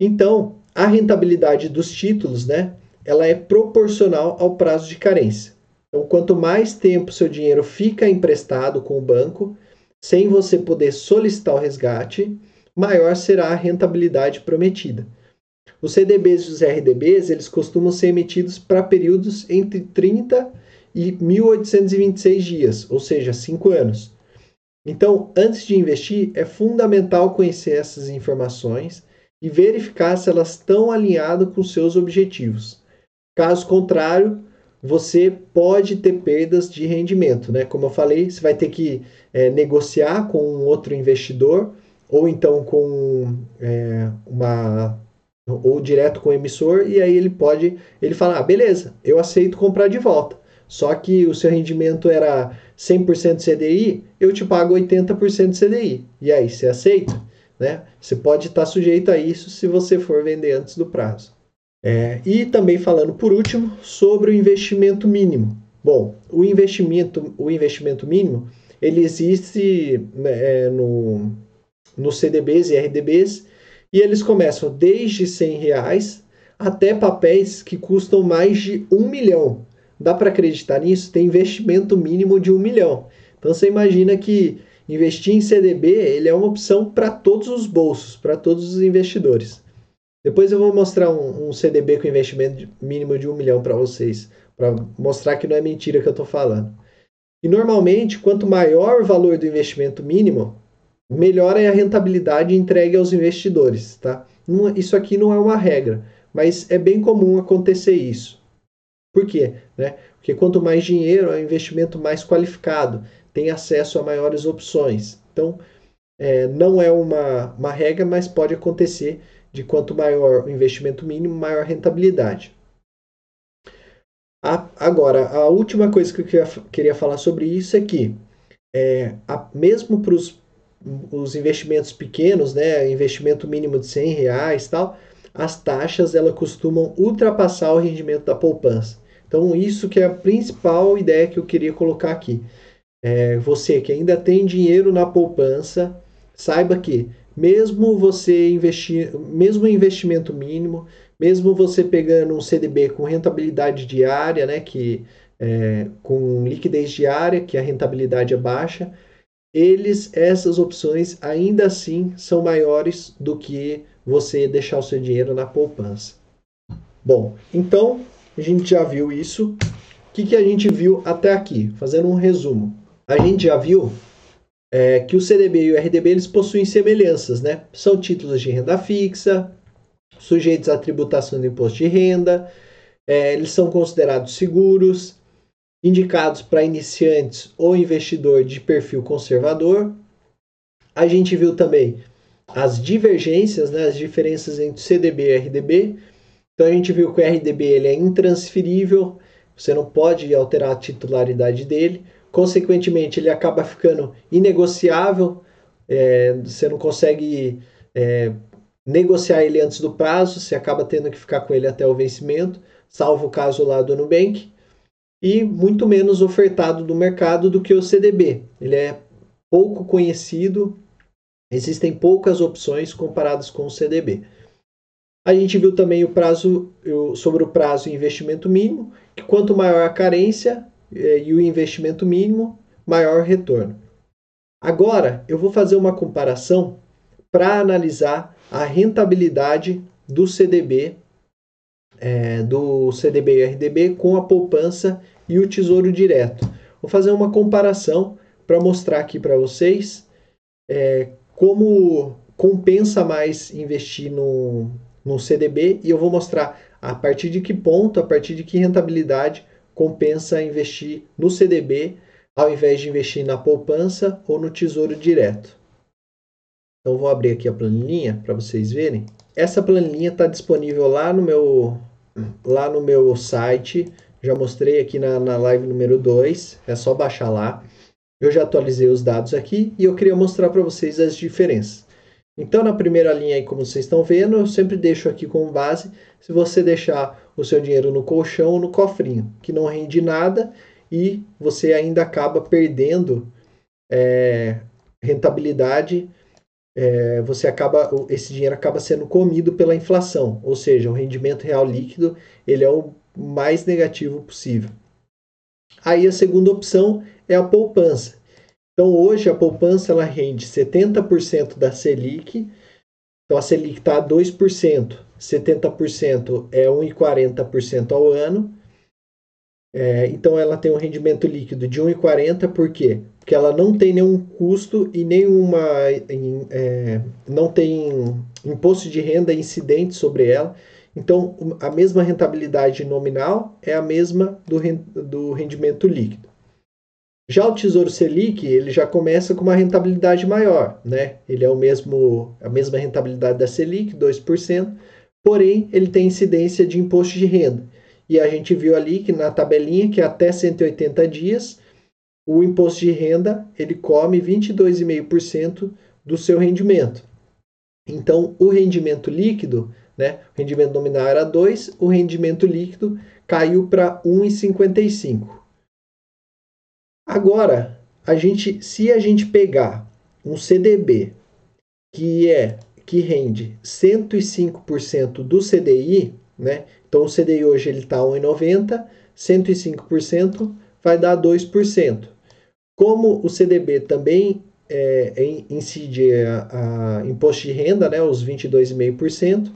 [SPEAKER 1] Então, a rentabilidade dos títulos, né, ela é proporcional ao prazo de carência. Então, quanto mais tempo seu dinheiro fica emprestado com o banco, sem você poder solicitar o resgate, maior será a rentabilidade prometida. Os CDBs e os RDBs, eles costumam ser emitidos para períodos entre 30 e 1826 dias, ou seja, 5 anos. Então, antes de investir, é fundamental conhecer essas informações e verificar se elas estão alinhadas com seus objetivos. Caso contrário, você pode ter perdas de rendimento, né? Como eu falei, você vai ter que é, negociar com um outro investidor ou então com é, uma ou direto com o emissor e aí ele pode ele fala, ah, beleza, eu aceito comprar de volta. Só que o seu rendimento era 100% CDI, eu te pago 80% CDI. E aí, você aceita? Né? Você pode estar sujeito a isso se você for vender antes do prazo. É, e também falando por último sobre o investimento mínimo. Bom, o investimento, o investimento mínimo ele existe né, é, no, no CDBs e RDBs e eles começam desde 100 reais até papéis que custam mais de um milhão. Dá para acreditar nisso? Tem investimento mínimo de um milhão. Então você imagina que investir em CDB ele é uma opção para todos os bolsos, para todos os investidores. Depois eu vou mostrar um, um CDB com investimento mínimo de um milhão para vocês, para mostrar que não é mentira que eu estou falando. E normalmente, quanto maior o valor do investimento mínimo, melhor é a rentabilidade entregue aos investidores. Tá? Isso aqui não é uma regra, mas é bem comum acontecer isso. Por quê? Né? Porque quanto mais dinheiro, é um investimento mais qualificado, tem acesso a maiores opções. Então, é, não é uma, uma regra, mas pode acontecer de quanto maior o investimento mínimo, maior rentabilidade. A, agora, a última coisa que eu queria, queria falar sobre isso é que, é, a, mesmo para os investimentos pequenos, né, investimento mínimo de 100 reais tal, as taxas elas costumam ultrapassar o rendimento da poupança. Então, isso que é a principal ideia que eu queria colocar aqui. É, você que ainda tem dinheiro na poupança, saiba que mesmo você investir, mesmo investimento mínimo, mesmo você pegando um CDB com rentabilidade diária, né, que é, com liquidez diária, que a rentabilidade é baixa, eles, essas opções ainda assim são maiores do que você deixar o seu dinheiro na poupança. Bom, então a gente já viu isso. O que, que a gente viu até aqui? Fazendo um resumo. A gente já viu é, que o CDB e o RDB eles possuem semelhanças, né? São títulos de renda fixa, sujeitos à tributação do imposto de renda, é, eles são considerados seguros, indicados para iniciantes ou investidor de perfil conservador. A gente viu também as divergências, né, as diferenças entre CDB e RDB. Então a gente viu que o RDB ele é intransferível, você não pode alterar a titularidade dele consequentemente ele acaba ficando inegociável, é, você não consegue é, negociar ele antes do prazo, você acaba tendo que ficar com ele até o vencimento, salvo o caso lá do Nubank, e muito menos ofertado do mercado do que o CDB. Ele é pouco conhecido, existem poucas opções comparadas com o CDB. A gente viu também o prazo sobre o prazo e investimento mínimo, que quanto maior a carência, e o investimento mínimo, maior retorno. Agora, eu vou fazer uma comparação para analisar a rentabilidade do CDB, é, do CDB e RDB com a poupança e o Tesouro Direto. Vou fazer uma comparação para mostrar aqui para vocês é, como compensa mais investir no, no CDB e eu vou mostrar a partir de que ponto, a partir de que rentabilidade compensa investir no CDB ao invés de investir na poupança ou no tesouro direto. Então vou abrir aqui a planilha para vocês verem. Essa planilha está disponível lá no meu lá no meu site. Já mostrei aqui na, na live número 2. É só baixar lá. Eu já atualizei os dados aqui e eu queria mostrar para vocês as diferenças. Então, na primeira linha aí, como vocês estão vendo, eu sempre deixo aqui como base se você deixar o seu dinheiro no colchão ou no cofrinho, que não rende nada e você ainda acaba perdendo é, rentabilidade, é, você acaba esse dinheiro acaba sendo comido pela inflação, ou seja, o rendimento real líquido ele é o mais negativo possível. Aí a segunda opção é a poupança. Então hoje a poupança ela rende 70% da Selic, então a Selic está a 2%. 70% é 1,40% ao ano. É, então ela tem um rendimento líquido de 1,40%, por quê? Porque ela não tem nenhum custo e nenhuma. É, não tem imposto de renda incidente sobre ela. Então a mesma rentabilidade nominal é a mesma do, do rendimento líquido. Já o Tesouro Selic, ele já começa com uma rentabilidade maior, né? Ele é o mesmo, a mesma rentabilidade da Selic, 2%, porém ele tem incidência de imposto de renda. E a gente viu ali que na tabelinha que até 180 dias o imposto de renda ele come 22,5% do seu rendimento. Então, o rendimento líquido, né, o rendimento nominal era 2, o rendimento líquido caiu para 1,55. Agora, a gente, se a gente pegar um CDB que é que rende 105% do CDI, né? Então o CDI hoje ele está 1,90, 105% vai dar 2%. Como o CDB também é, incide a, a, imposto de renda, né, os 22,5%,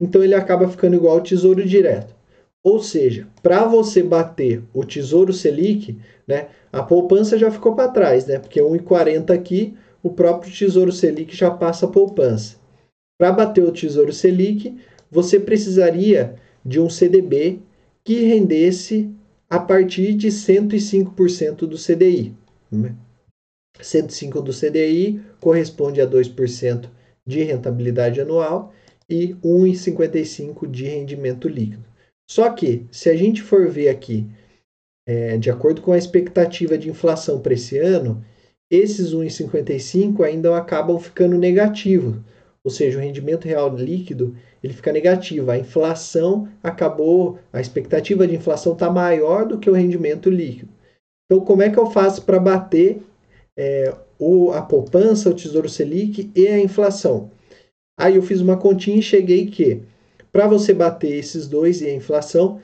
[SPEAKER 1] então ele acaba ficando igual ao Tesouro Direto. Ou seja, para você bater o Tesouro Selic, né, a poupança já ficou para trás, né, porque 1,40 aqui, o próprio Tesouro Selic já passa a poupança. Para bater o Tesouro Selic, você precisaria de um CDB que rendesse a partir de 105% do CDI. 105 do CDI corresponde a 2% de rentabilidade anual e 1,55 de rendimento líquido. Só que, se a gente for ver aqui, é, de acordo com a expectativa de inflação para esse ano, esses 1,55 ainda acabam ficando negativos, ou seja, o rendimento real líquido ele fica negativo. A inflação acabou, a expectativa de inflação está maior do que o rendimento líquido. Então, como é que eu faço para bater é, o, a poupança, o Tesouro Selic e a inflação? Aí eu fiz uma continha e cheguei que para você bater esses dois e a inflação,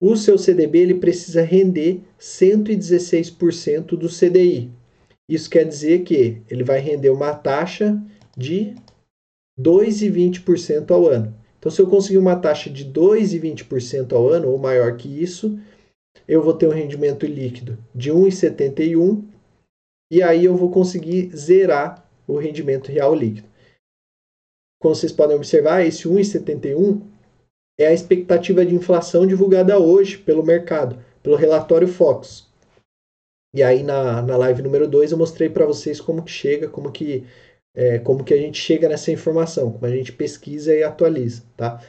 [SPEAKER 1] o seu CDB ele precisa render 116% do CDI. Isso quer dizer que ele vai render uma taxa de 2,20% ao ano. Então, se eu conseguir uma taxa de 2,20% ao ano, ou maior que isso, eu vou ter um rendimento líquido de 1,71 e aí eu vou conseguir zerar o rendimento real líquido. Como vocês podem observar, esse 1,71 é a expectativa de inflação divulgada hoje pelo mercado, pelo relatório Fox. E aí na, na live número 2 eu mostrei para vocês como que chega, como que é, como que a gente chega nessa informação, como a gente pesquisa e atualiza, tá?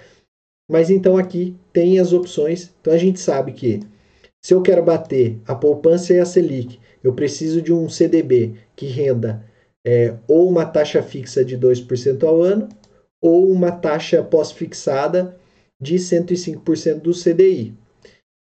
[SPEAKER 1] Mas então aqui tem as opções. Então a gente sabe que se eu quero bater a poupança e a Selic, eu preciso de um CDB que renda é, ou uma taxa fixa de 2% ao ano ou uma taxa pós-fixada de 105% do CDI.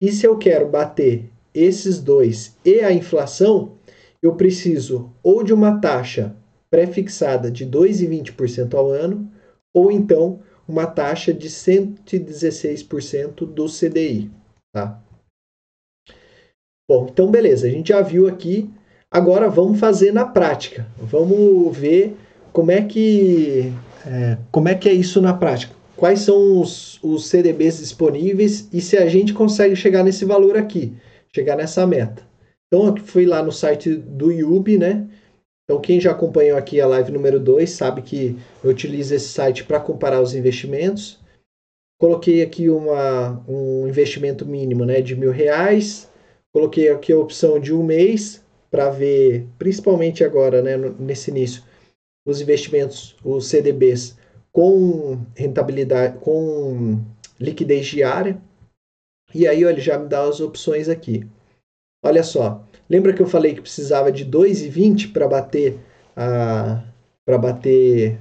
[SPEAKER 1] E se eu quero bater esses dois e a inflação, eu preciso ou de uma taxa pré-fixada de 2,20% ao ano, ou então uma taxa de 116% do CDI. Tá? Bom, então beleza, a gente já viu aqui. Agora vamos fazer na prática. Vamos ver como é que é, como é que é isso na prática. Quais são os, os CDBs disponíveis e se a gente consegue chegar nesse valor aqui, chegar nessa meta. Então eu fui lá no site do IUB, né? Então, quem já acompanhou aqui a live número 2 sabe que eu utilizo esse site para comparar os investimentos. Coloquei aqui uma, um investimento mínimo né, de mil reais. Coloquei aqui a opção de um mês para ver, principalmente agora, né, nesse início, os investimentos, os CDBs com rentabilidade, com liquidez diária. E aí, olha, já me dá as opções aqui. Olha só, Lembra que eu falei que precisava de 2,20 para bater a para bater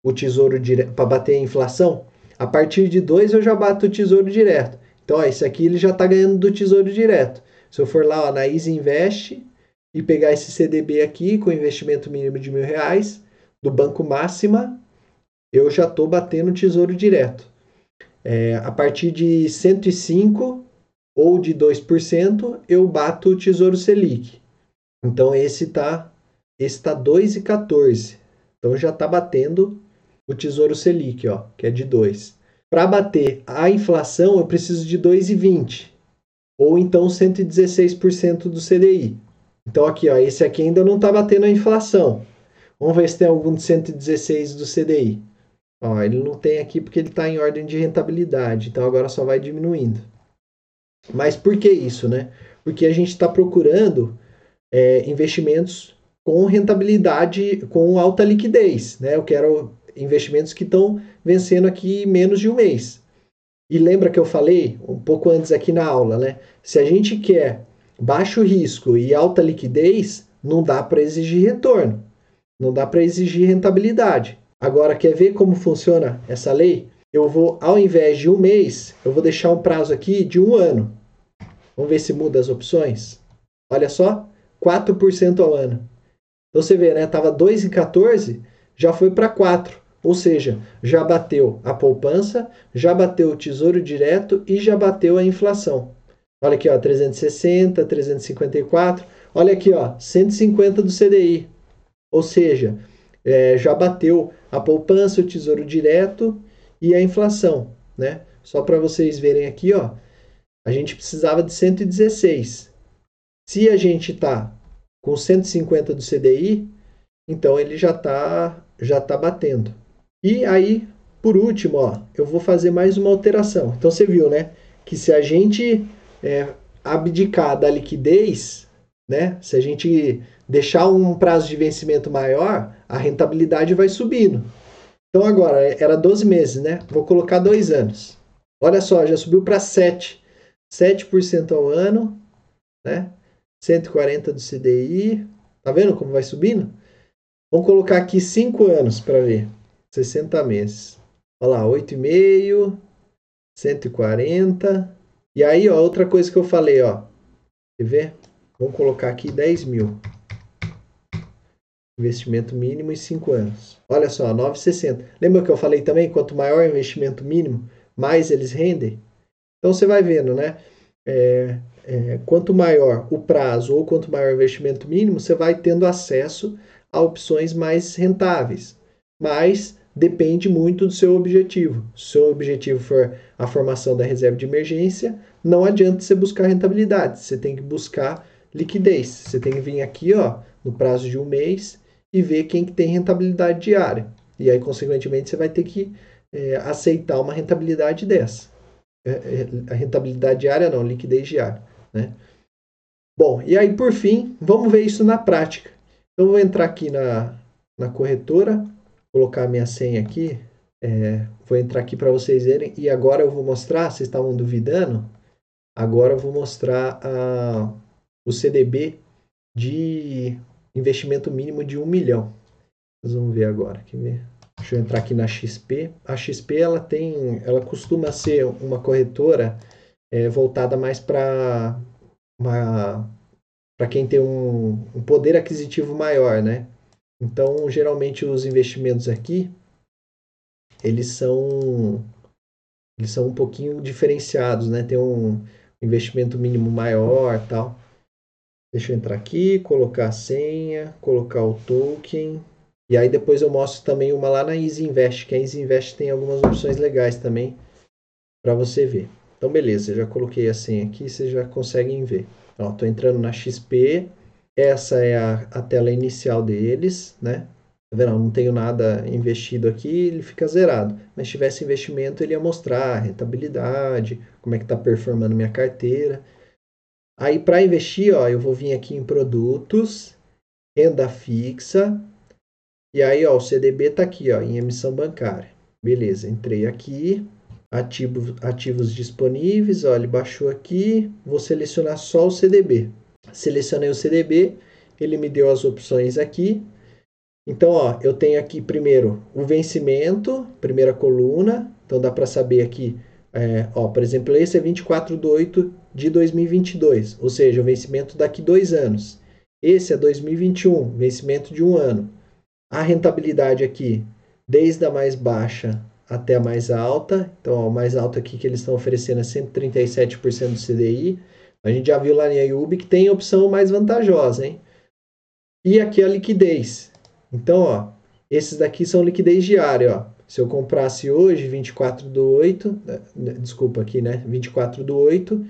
[SPEAKER 1] o tesouro direto, para bater a inflação? A partir de 2 eu já bato o tesouro direto. Então, ó, esse aqui ele já está ganhando do tesouro direto. Se eu for lá ó, na Easy Invest e pegar esse CDB aqui com investimento mínimo de mil reais do Banco Máxima, eu já estou batendo o tesouro direto. É, a partir de 105 ou de 2%, eu bato o Tesouro Selic. Então esse está esse tá 2,14. Então já está batendo o Tesouro Selic, ó, que é de 2. Para bater a inflação, eu preciso de 2,20 ou então 116% do CDI. Então aqui, ó, esse aqui ainda não está batendo a inflação. Vamos ver se tem algum de 116 do CDI. Ó, ele não tem aqui porque ele está em ordem de rentabilidade, então agora só vai diminuindo. Mas por que isso, né? Porque a gente está procurando é, investimentos com rentabilidade, com alta liquidez, né? Eu quero investimentos que estão vencendo aqui menos de um mês. E lembra que eu falei um pouco antes aqui na aula, né? Se a gente quer baixo risco e alta liquidez, não dá para exigir retorno, não dá para exigir rentabilidade. Agora, quer ver como funciona essa lei? eu vou, ao invés de um mês, eu vou deixar um prazo aqui de um ano. Vamos ver se muda as opções. Olha só, 4% ao ano. Então você vê, né? Tava 2,14, já foi para 4. Ou seja, já bateu a poupança, já bateu o tesouro direto e já bateu a inflação. Olha aqui, ó, 360, 354. Olha aqui, ó, 150 do CDI. Ou seja, é, já bateu a poupança, o tesouro direto e a inflação, né? Só para vocês verem aqui, ó, a gente precisava de 116. Se a gente está com 150 do CDI, então ele já está já tá batendo. E aí, por último, ó, eu vou fazer mais uma alteração. Então você viu, né, que se a gente é, abdicar da liquidez, né? Se a gente deixar um prazo de vencimento maior, a rentabilidade vai subindo. Então agora era 12 meses, né? Vou colocar dois anos. Olha só, já subiu para 7. 7% ao ano, né? 140 do CDI. Tá vendo como vai subindo? Vamos colocar aqui 5 anos para ver. 60 meses. Olha lá, 8,5, 140. E aí, ó, outra coisa que eu falei, ó. Quer ver? Vamos colocar aqui 10 mil. Investimento mínimo em 5 anos. Olha só, 9,60. Lembra que eu falei também? Quanto maior o investimento mínimo, mais eles rendem? Então você vai vendo, né? É, é, quanto maior o prazo ou quanto maior o investimento mínimo, você vai tendo acesso a opções mais rentáveis. Mas depende muito do seu objetivo. Se o seu objetivo for a formação da reserva de emergência, não adianta você buscar rentabilidade, você tem que buscar liquidez. Você tem que vir aqui ó, no prazo de um mês e ver quem que tem rentabilidade diária. E aí, consequentemente, você vai ter que é, aceitar uma rentabilidade dessa. É, é, a rentabilidade diária não, liquidez diária. Né? Bom, e aí por fim, vamos ver isso na prática. Então, vou entrar aqui na, na corretora, colocar minha senha aqui, é, vou entrar aqui para vocês verem, e agora eu vou mostrar, vocês estavam duvidando, agora eu vou mostrar a, o CDB de investimento mínimo de um milhão. Vamos ver agora, quer ver? Deixa eu entrar aqui na XP. A XP ela tem, ela costuma ser uma corretora é, voltada mais para para quem tem um, um poder aquisitivo maior, né? Então, geralmente os investimentos aqui eles são eles são um pouquinho diferenciados, né? Tem um investimento mínimo maior, tal. Deixa eu entrar aqui, colocar a senha, colocar o token. E aí depois eu mostro também uma lá na Easy Invest, que a Easy Invest tem algumas opções legais também para você ver. Então beleza, já coloquei a senha aqui, vocês já conseguem ver. Ó, tô entrando na XP, essa é a, a tela inicial deles, né? Tá vendo? Não tenho nada investido aqui, ele fica zerado. Mas se tivesse investimento, ele ia mostrar a rentabilidade, como é que está performando minha carteira. Aí para investir, ó, eu vou vir aqui em produtos, renda fixa, e aí ó, o CDB está aqui ó, em emissão bancária. Beleza, entrei aqui, ativo, ativos disponíveis, ó, ele baixou aqui, vou selecionar só o CDB. Selecionei o CDB, ele me deu as opções aqui. Então, ó, eu tenho aqui primeiro o vencimento, primeira coluna, então dá para saber aqui é, ó, por exemplo, esse é 24 de 8 de 2022, ou seja, o vencimento daqui dois anos. Esse é 2021, vencimento de um ano. A rentabilidade aqui, desde a mais baixa até a mais alta. Então, ó, a mais alta aqui que eles estão oferecendo é 137% do CDI. A gente já viu lá na IUB que tem opção mais vantajosa, hein? E aqui a liquidez. Então, ó, esses daqui são liquidez diária, ó. Se eu comprasse hoje, 24 do 8, né, né, desculpa aqui, né? 24 do 8,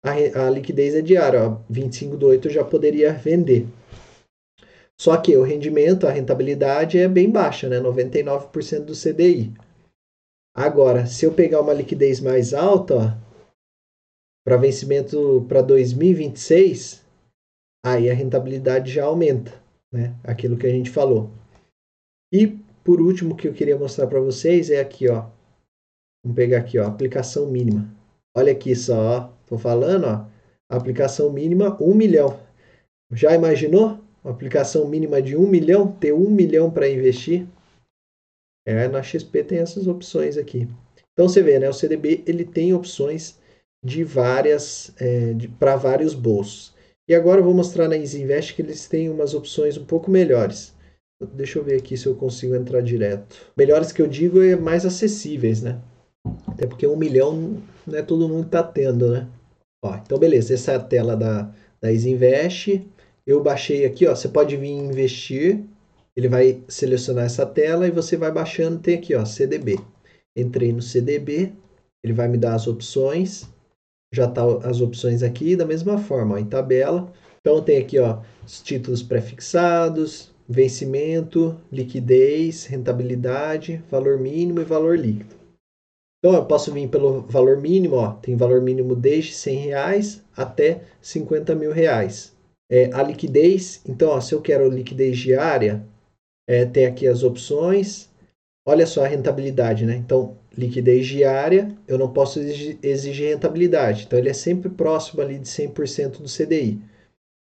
[SPEAKER 1] a, a liquidez é diária, ó, 25 do 8 eu já poderia vender. Só que o rendimento, a rentabilidade é bem baixa, né? 99% do CDI. Agora, se eu pegar uma liquidez mais alta, para vencimento para 2026, aí a rentabilidade já aumenta, né? Aquilo que a gente falou. E por último, que eu queria mostrar para vocês é aqui, ó. Vamos pegar aqui, ó, aplicação mínima. Olha aqui só, ó. Tô falando, ó. Aplicação mínima, 1 milhão. Já imaginou? Uma aplicação mínima de 1 milhão, ter 1 milhão para investir? É, na XP tem essas opções aqui. Então você vê, né? O CDB ele tem opções de várias, é, para vários bolsos. E agora eu vou mostrar na Easy Invest que eles têm umas opções um pouco melhores. Deixa eu ver aqui se eu consigo entrar direto. Melhores que eu digo é mais acessíveis, né? Até porque um milhão não é todo mundo que tá tendo, né? Ó, então beleza, essa é a tela da, da Isinvest. Eu baixei aqui, ó, você pode vir investir. Ele vai selecionar essa tela e você vai baixando, tem aqui, ó, CDB. Entrei no CDB, ele vai me dar as opções. Já tá as opções aqui da mesma forma, ó, em tabela. Então tem aqui, ó, os títulos prefixados, vencimento, liquidez, rentabilidade, valor mínimo e valor líquido. Então eu posso vir pelo valor mínimo, ó, tem valor mínimo desde 100 reais até 50 mil reais. É, a liquidez, então ó, se eu quero liquidez diária, é, tem aqui as opções. Olha só a rentabilidade, né? Então, liquidez diária, eu não posso exigir, rentabilidade. Então, ele é sempre próximo ali de 100% do CDI.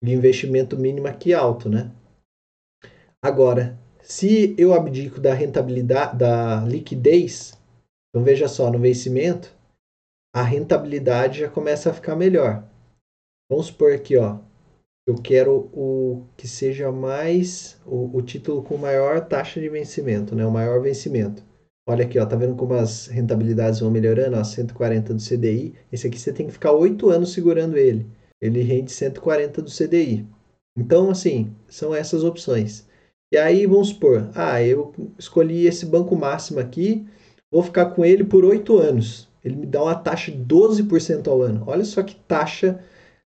[SPEAKER 1] E investimento mínimo aqui alto, né? Agora, se eu abdico da rentabilidade, da liquidez, então veja só, no vencimento, a rentabilidade já começa a ficar melhor. Vamos supor aqui, ó, eu quero o que seja mais o, o, título com maior taxa de vencimento, né? O maior vencimento. Olha aqui, ó, tá vendo como as rentabilidades vão melhorando? Ó, 140 do CDI. Esse aqui você tem que ficar 8 anos segurando ele. Ele rende 140 do CDI. Então, assim, são essas opções. E aí vamos supor, ah, eu escolhi esse banco máximo aqui, vou ficar com ele por 8 anos. Ele me dá uma taxa de 12% ao ano. Olha só que taxa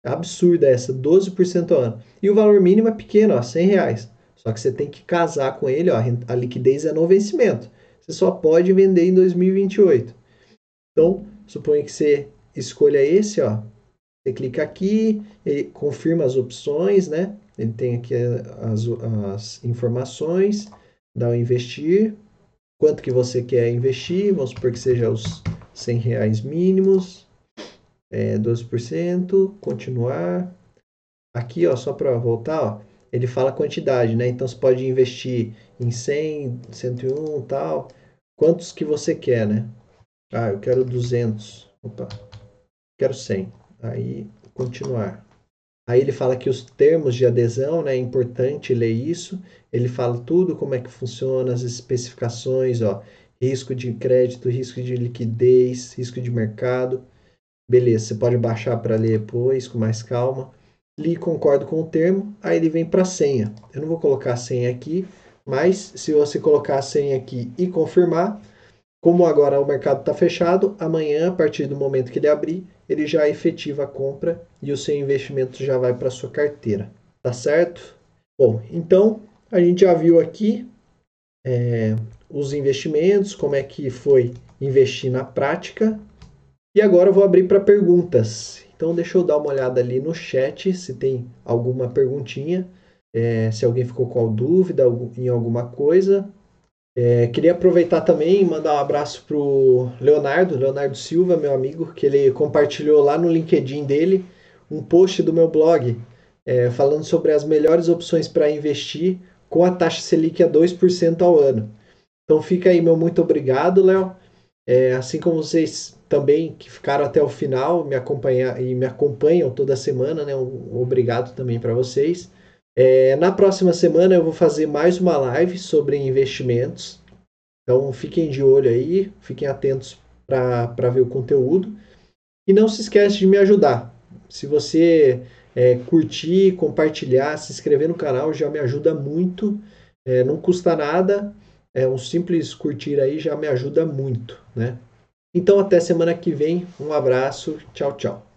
[SPEAKER 1] absurda essa, 12% ao ano. E o valor mínimo é pequeno, ó, 100 reais. Só que você tem que casar com ele, ó, a liquidez é no vencimento. Você só pode vender em 2028. Então, suponha que você escolha esse, ó. Você clica aqui, confirma as opções, né? Ele tem aqui as, as informações, dá o investir, quanto que você quer investir, vamos supor que seja os 100 reais mínimos, é, 12%, continuar. Aqui, ó, só para voltar, ó, ele fala quantidade, né? Então você pode investir em 100, 101, tal, quantos que você quer, né? Ah, eu quero 200. Opa. Quero 100. Aí continuar. Aí ele fala que os termos de adesão, né, é importante ler isso. Ele fala tudo como é que funciona, as especificações, ó, risco de crédito, risco de liquidez, risco de mercado. Beleza, você pode baixar para ler depois com mais calma. Li concordo com o termo, aí ele vem para a senha. Eu não vou colocar a senha aqui, mas se você colocar a senha aqui e confirmar, como agora o mercado está fechado, amanhã, a partir do momento que ele abrir, ele já efetiva a compra e o seu investimento já vai para sua carteira. Tá certo? Bom, então a gente já viu aqui é, os investimentos, como é que foi investir na prática. E agora eu vou abrir para perguntas. Então deixa eu dar uma olhada ali no chat se tem alguma perguntinha, é, se alguém ficou com dúvida em alguma coisa. É, queria aproveitar também e mandar um abraço pro Leonardo, Leonardo Silva, meu amigo, que ele compartilhou lá no LinkedIn dele um post do meu blog é, falando sobre as melhores opções para investir com a taxa Selic a 2% ao ano. Então fica aí meu muito obrigado, Léo. É, assim como vocês também que ficaram até o final me acompanhar e me acompanham toda semana, né? Um obrigado também para vocês. É, na próxima semana eu vou fazer mais uma live sobre investimentos. Então fiquem de olho aí, fiquem atentos para ver o conteúdo. E não se esquece de me ajudar. Se você é, curtir, compartilhar, se inscrever no canal já me ajuda muito. É, não custa nada. É um simples curtir aí já me ajuda muito, né? Então até semana que vem. Um abraço. Tchau, tchau.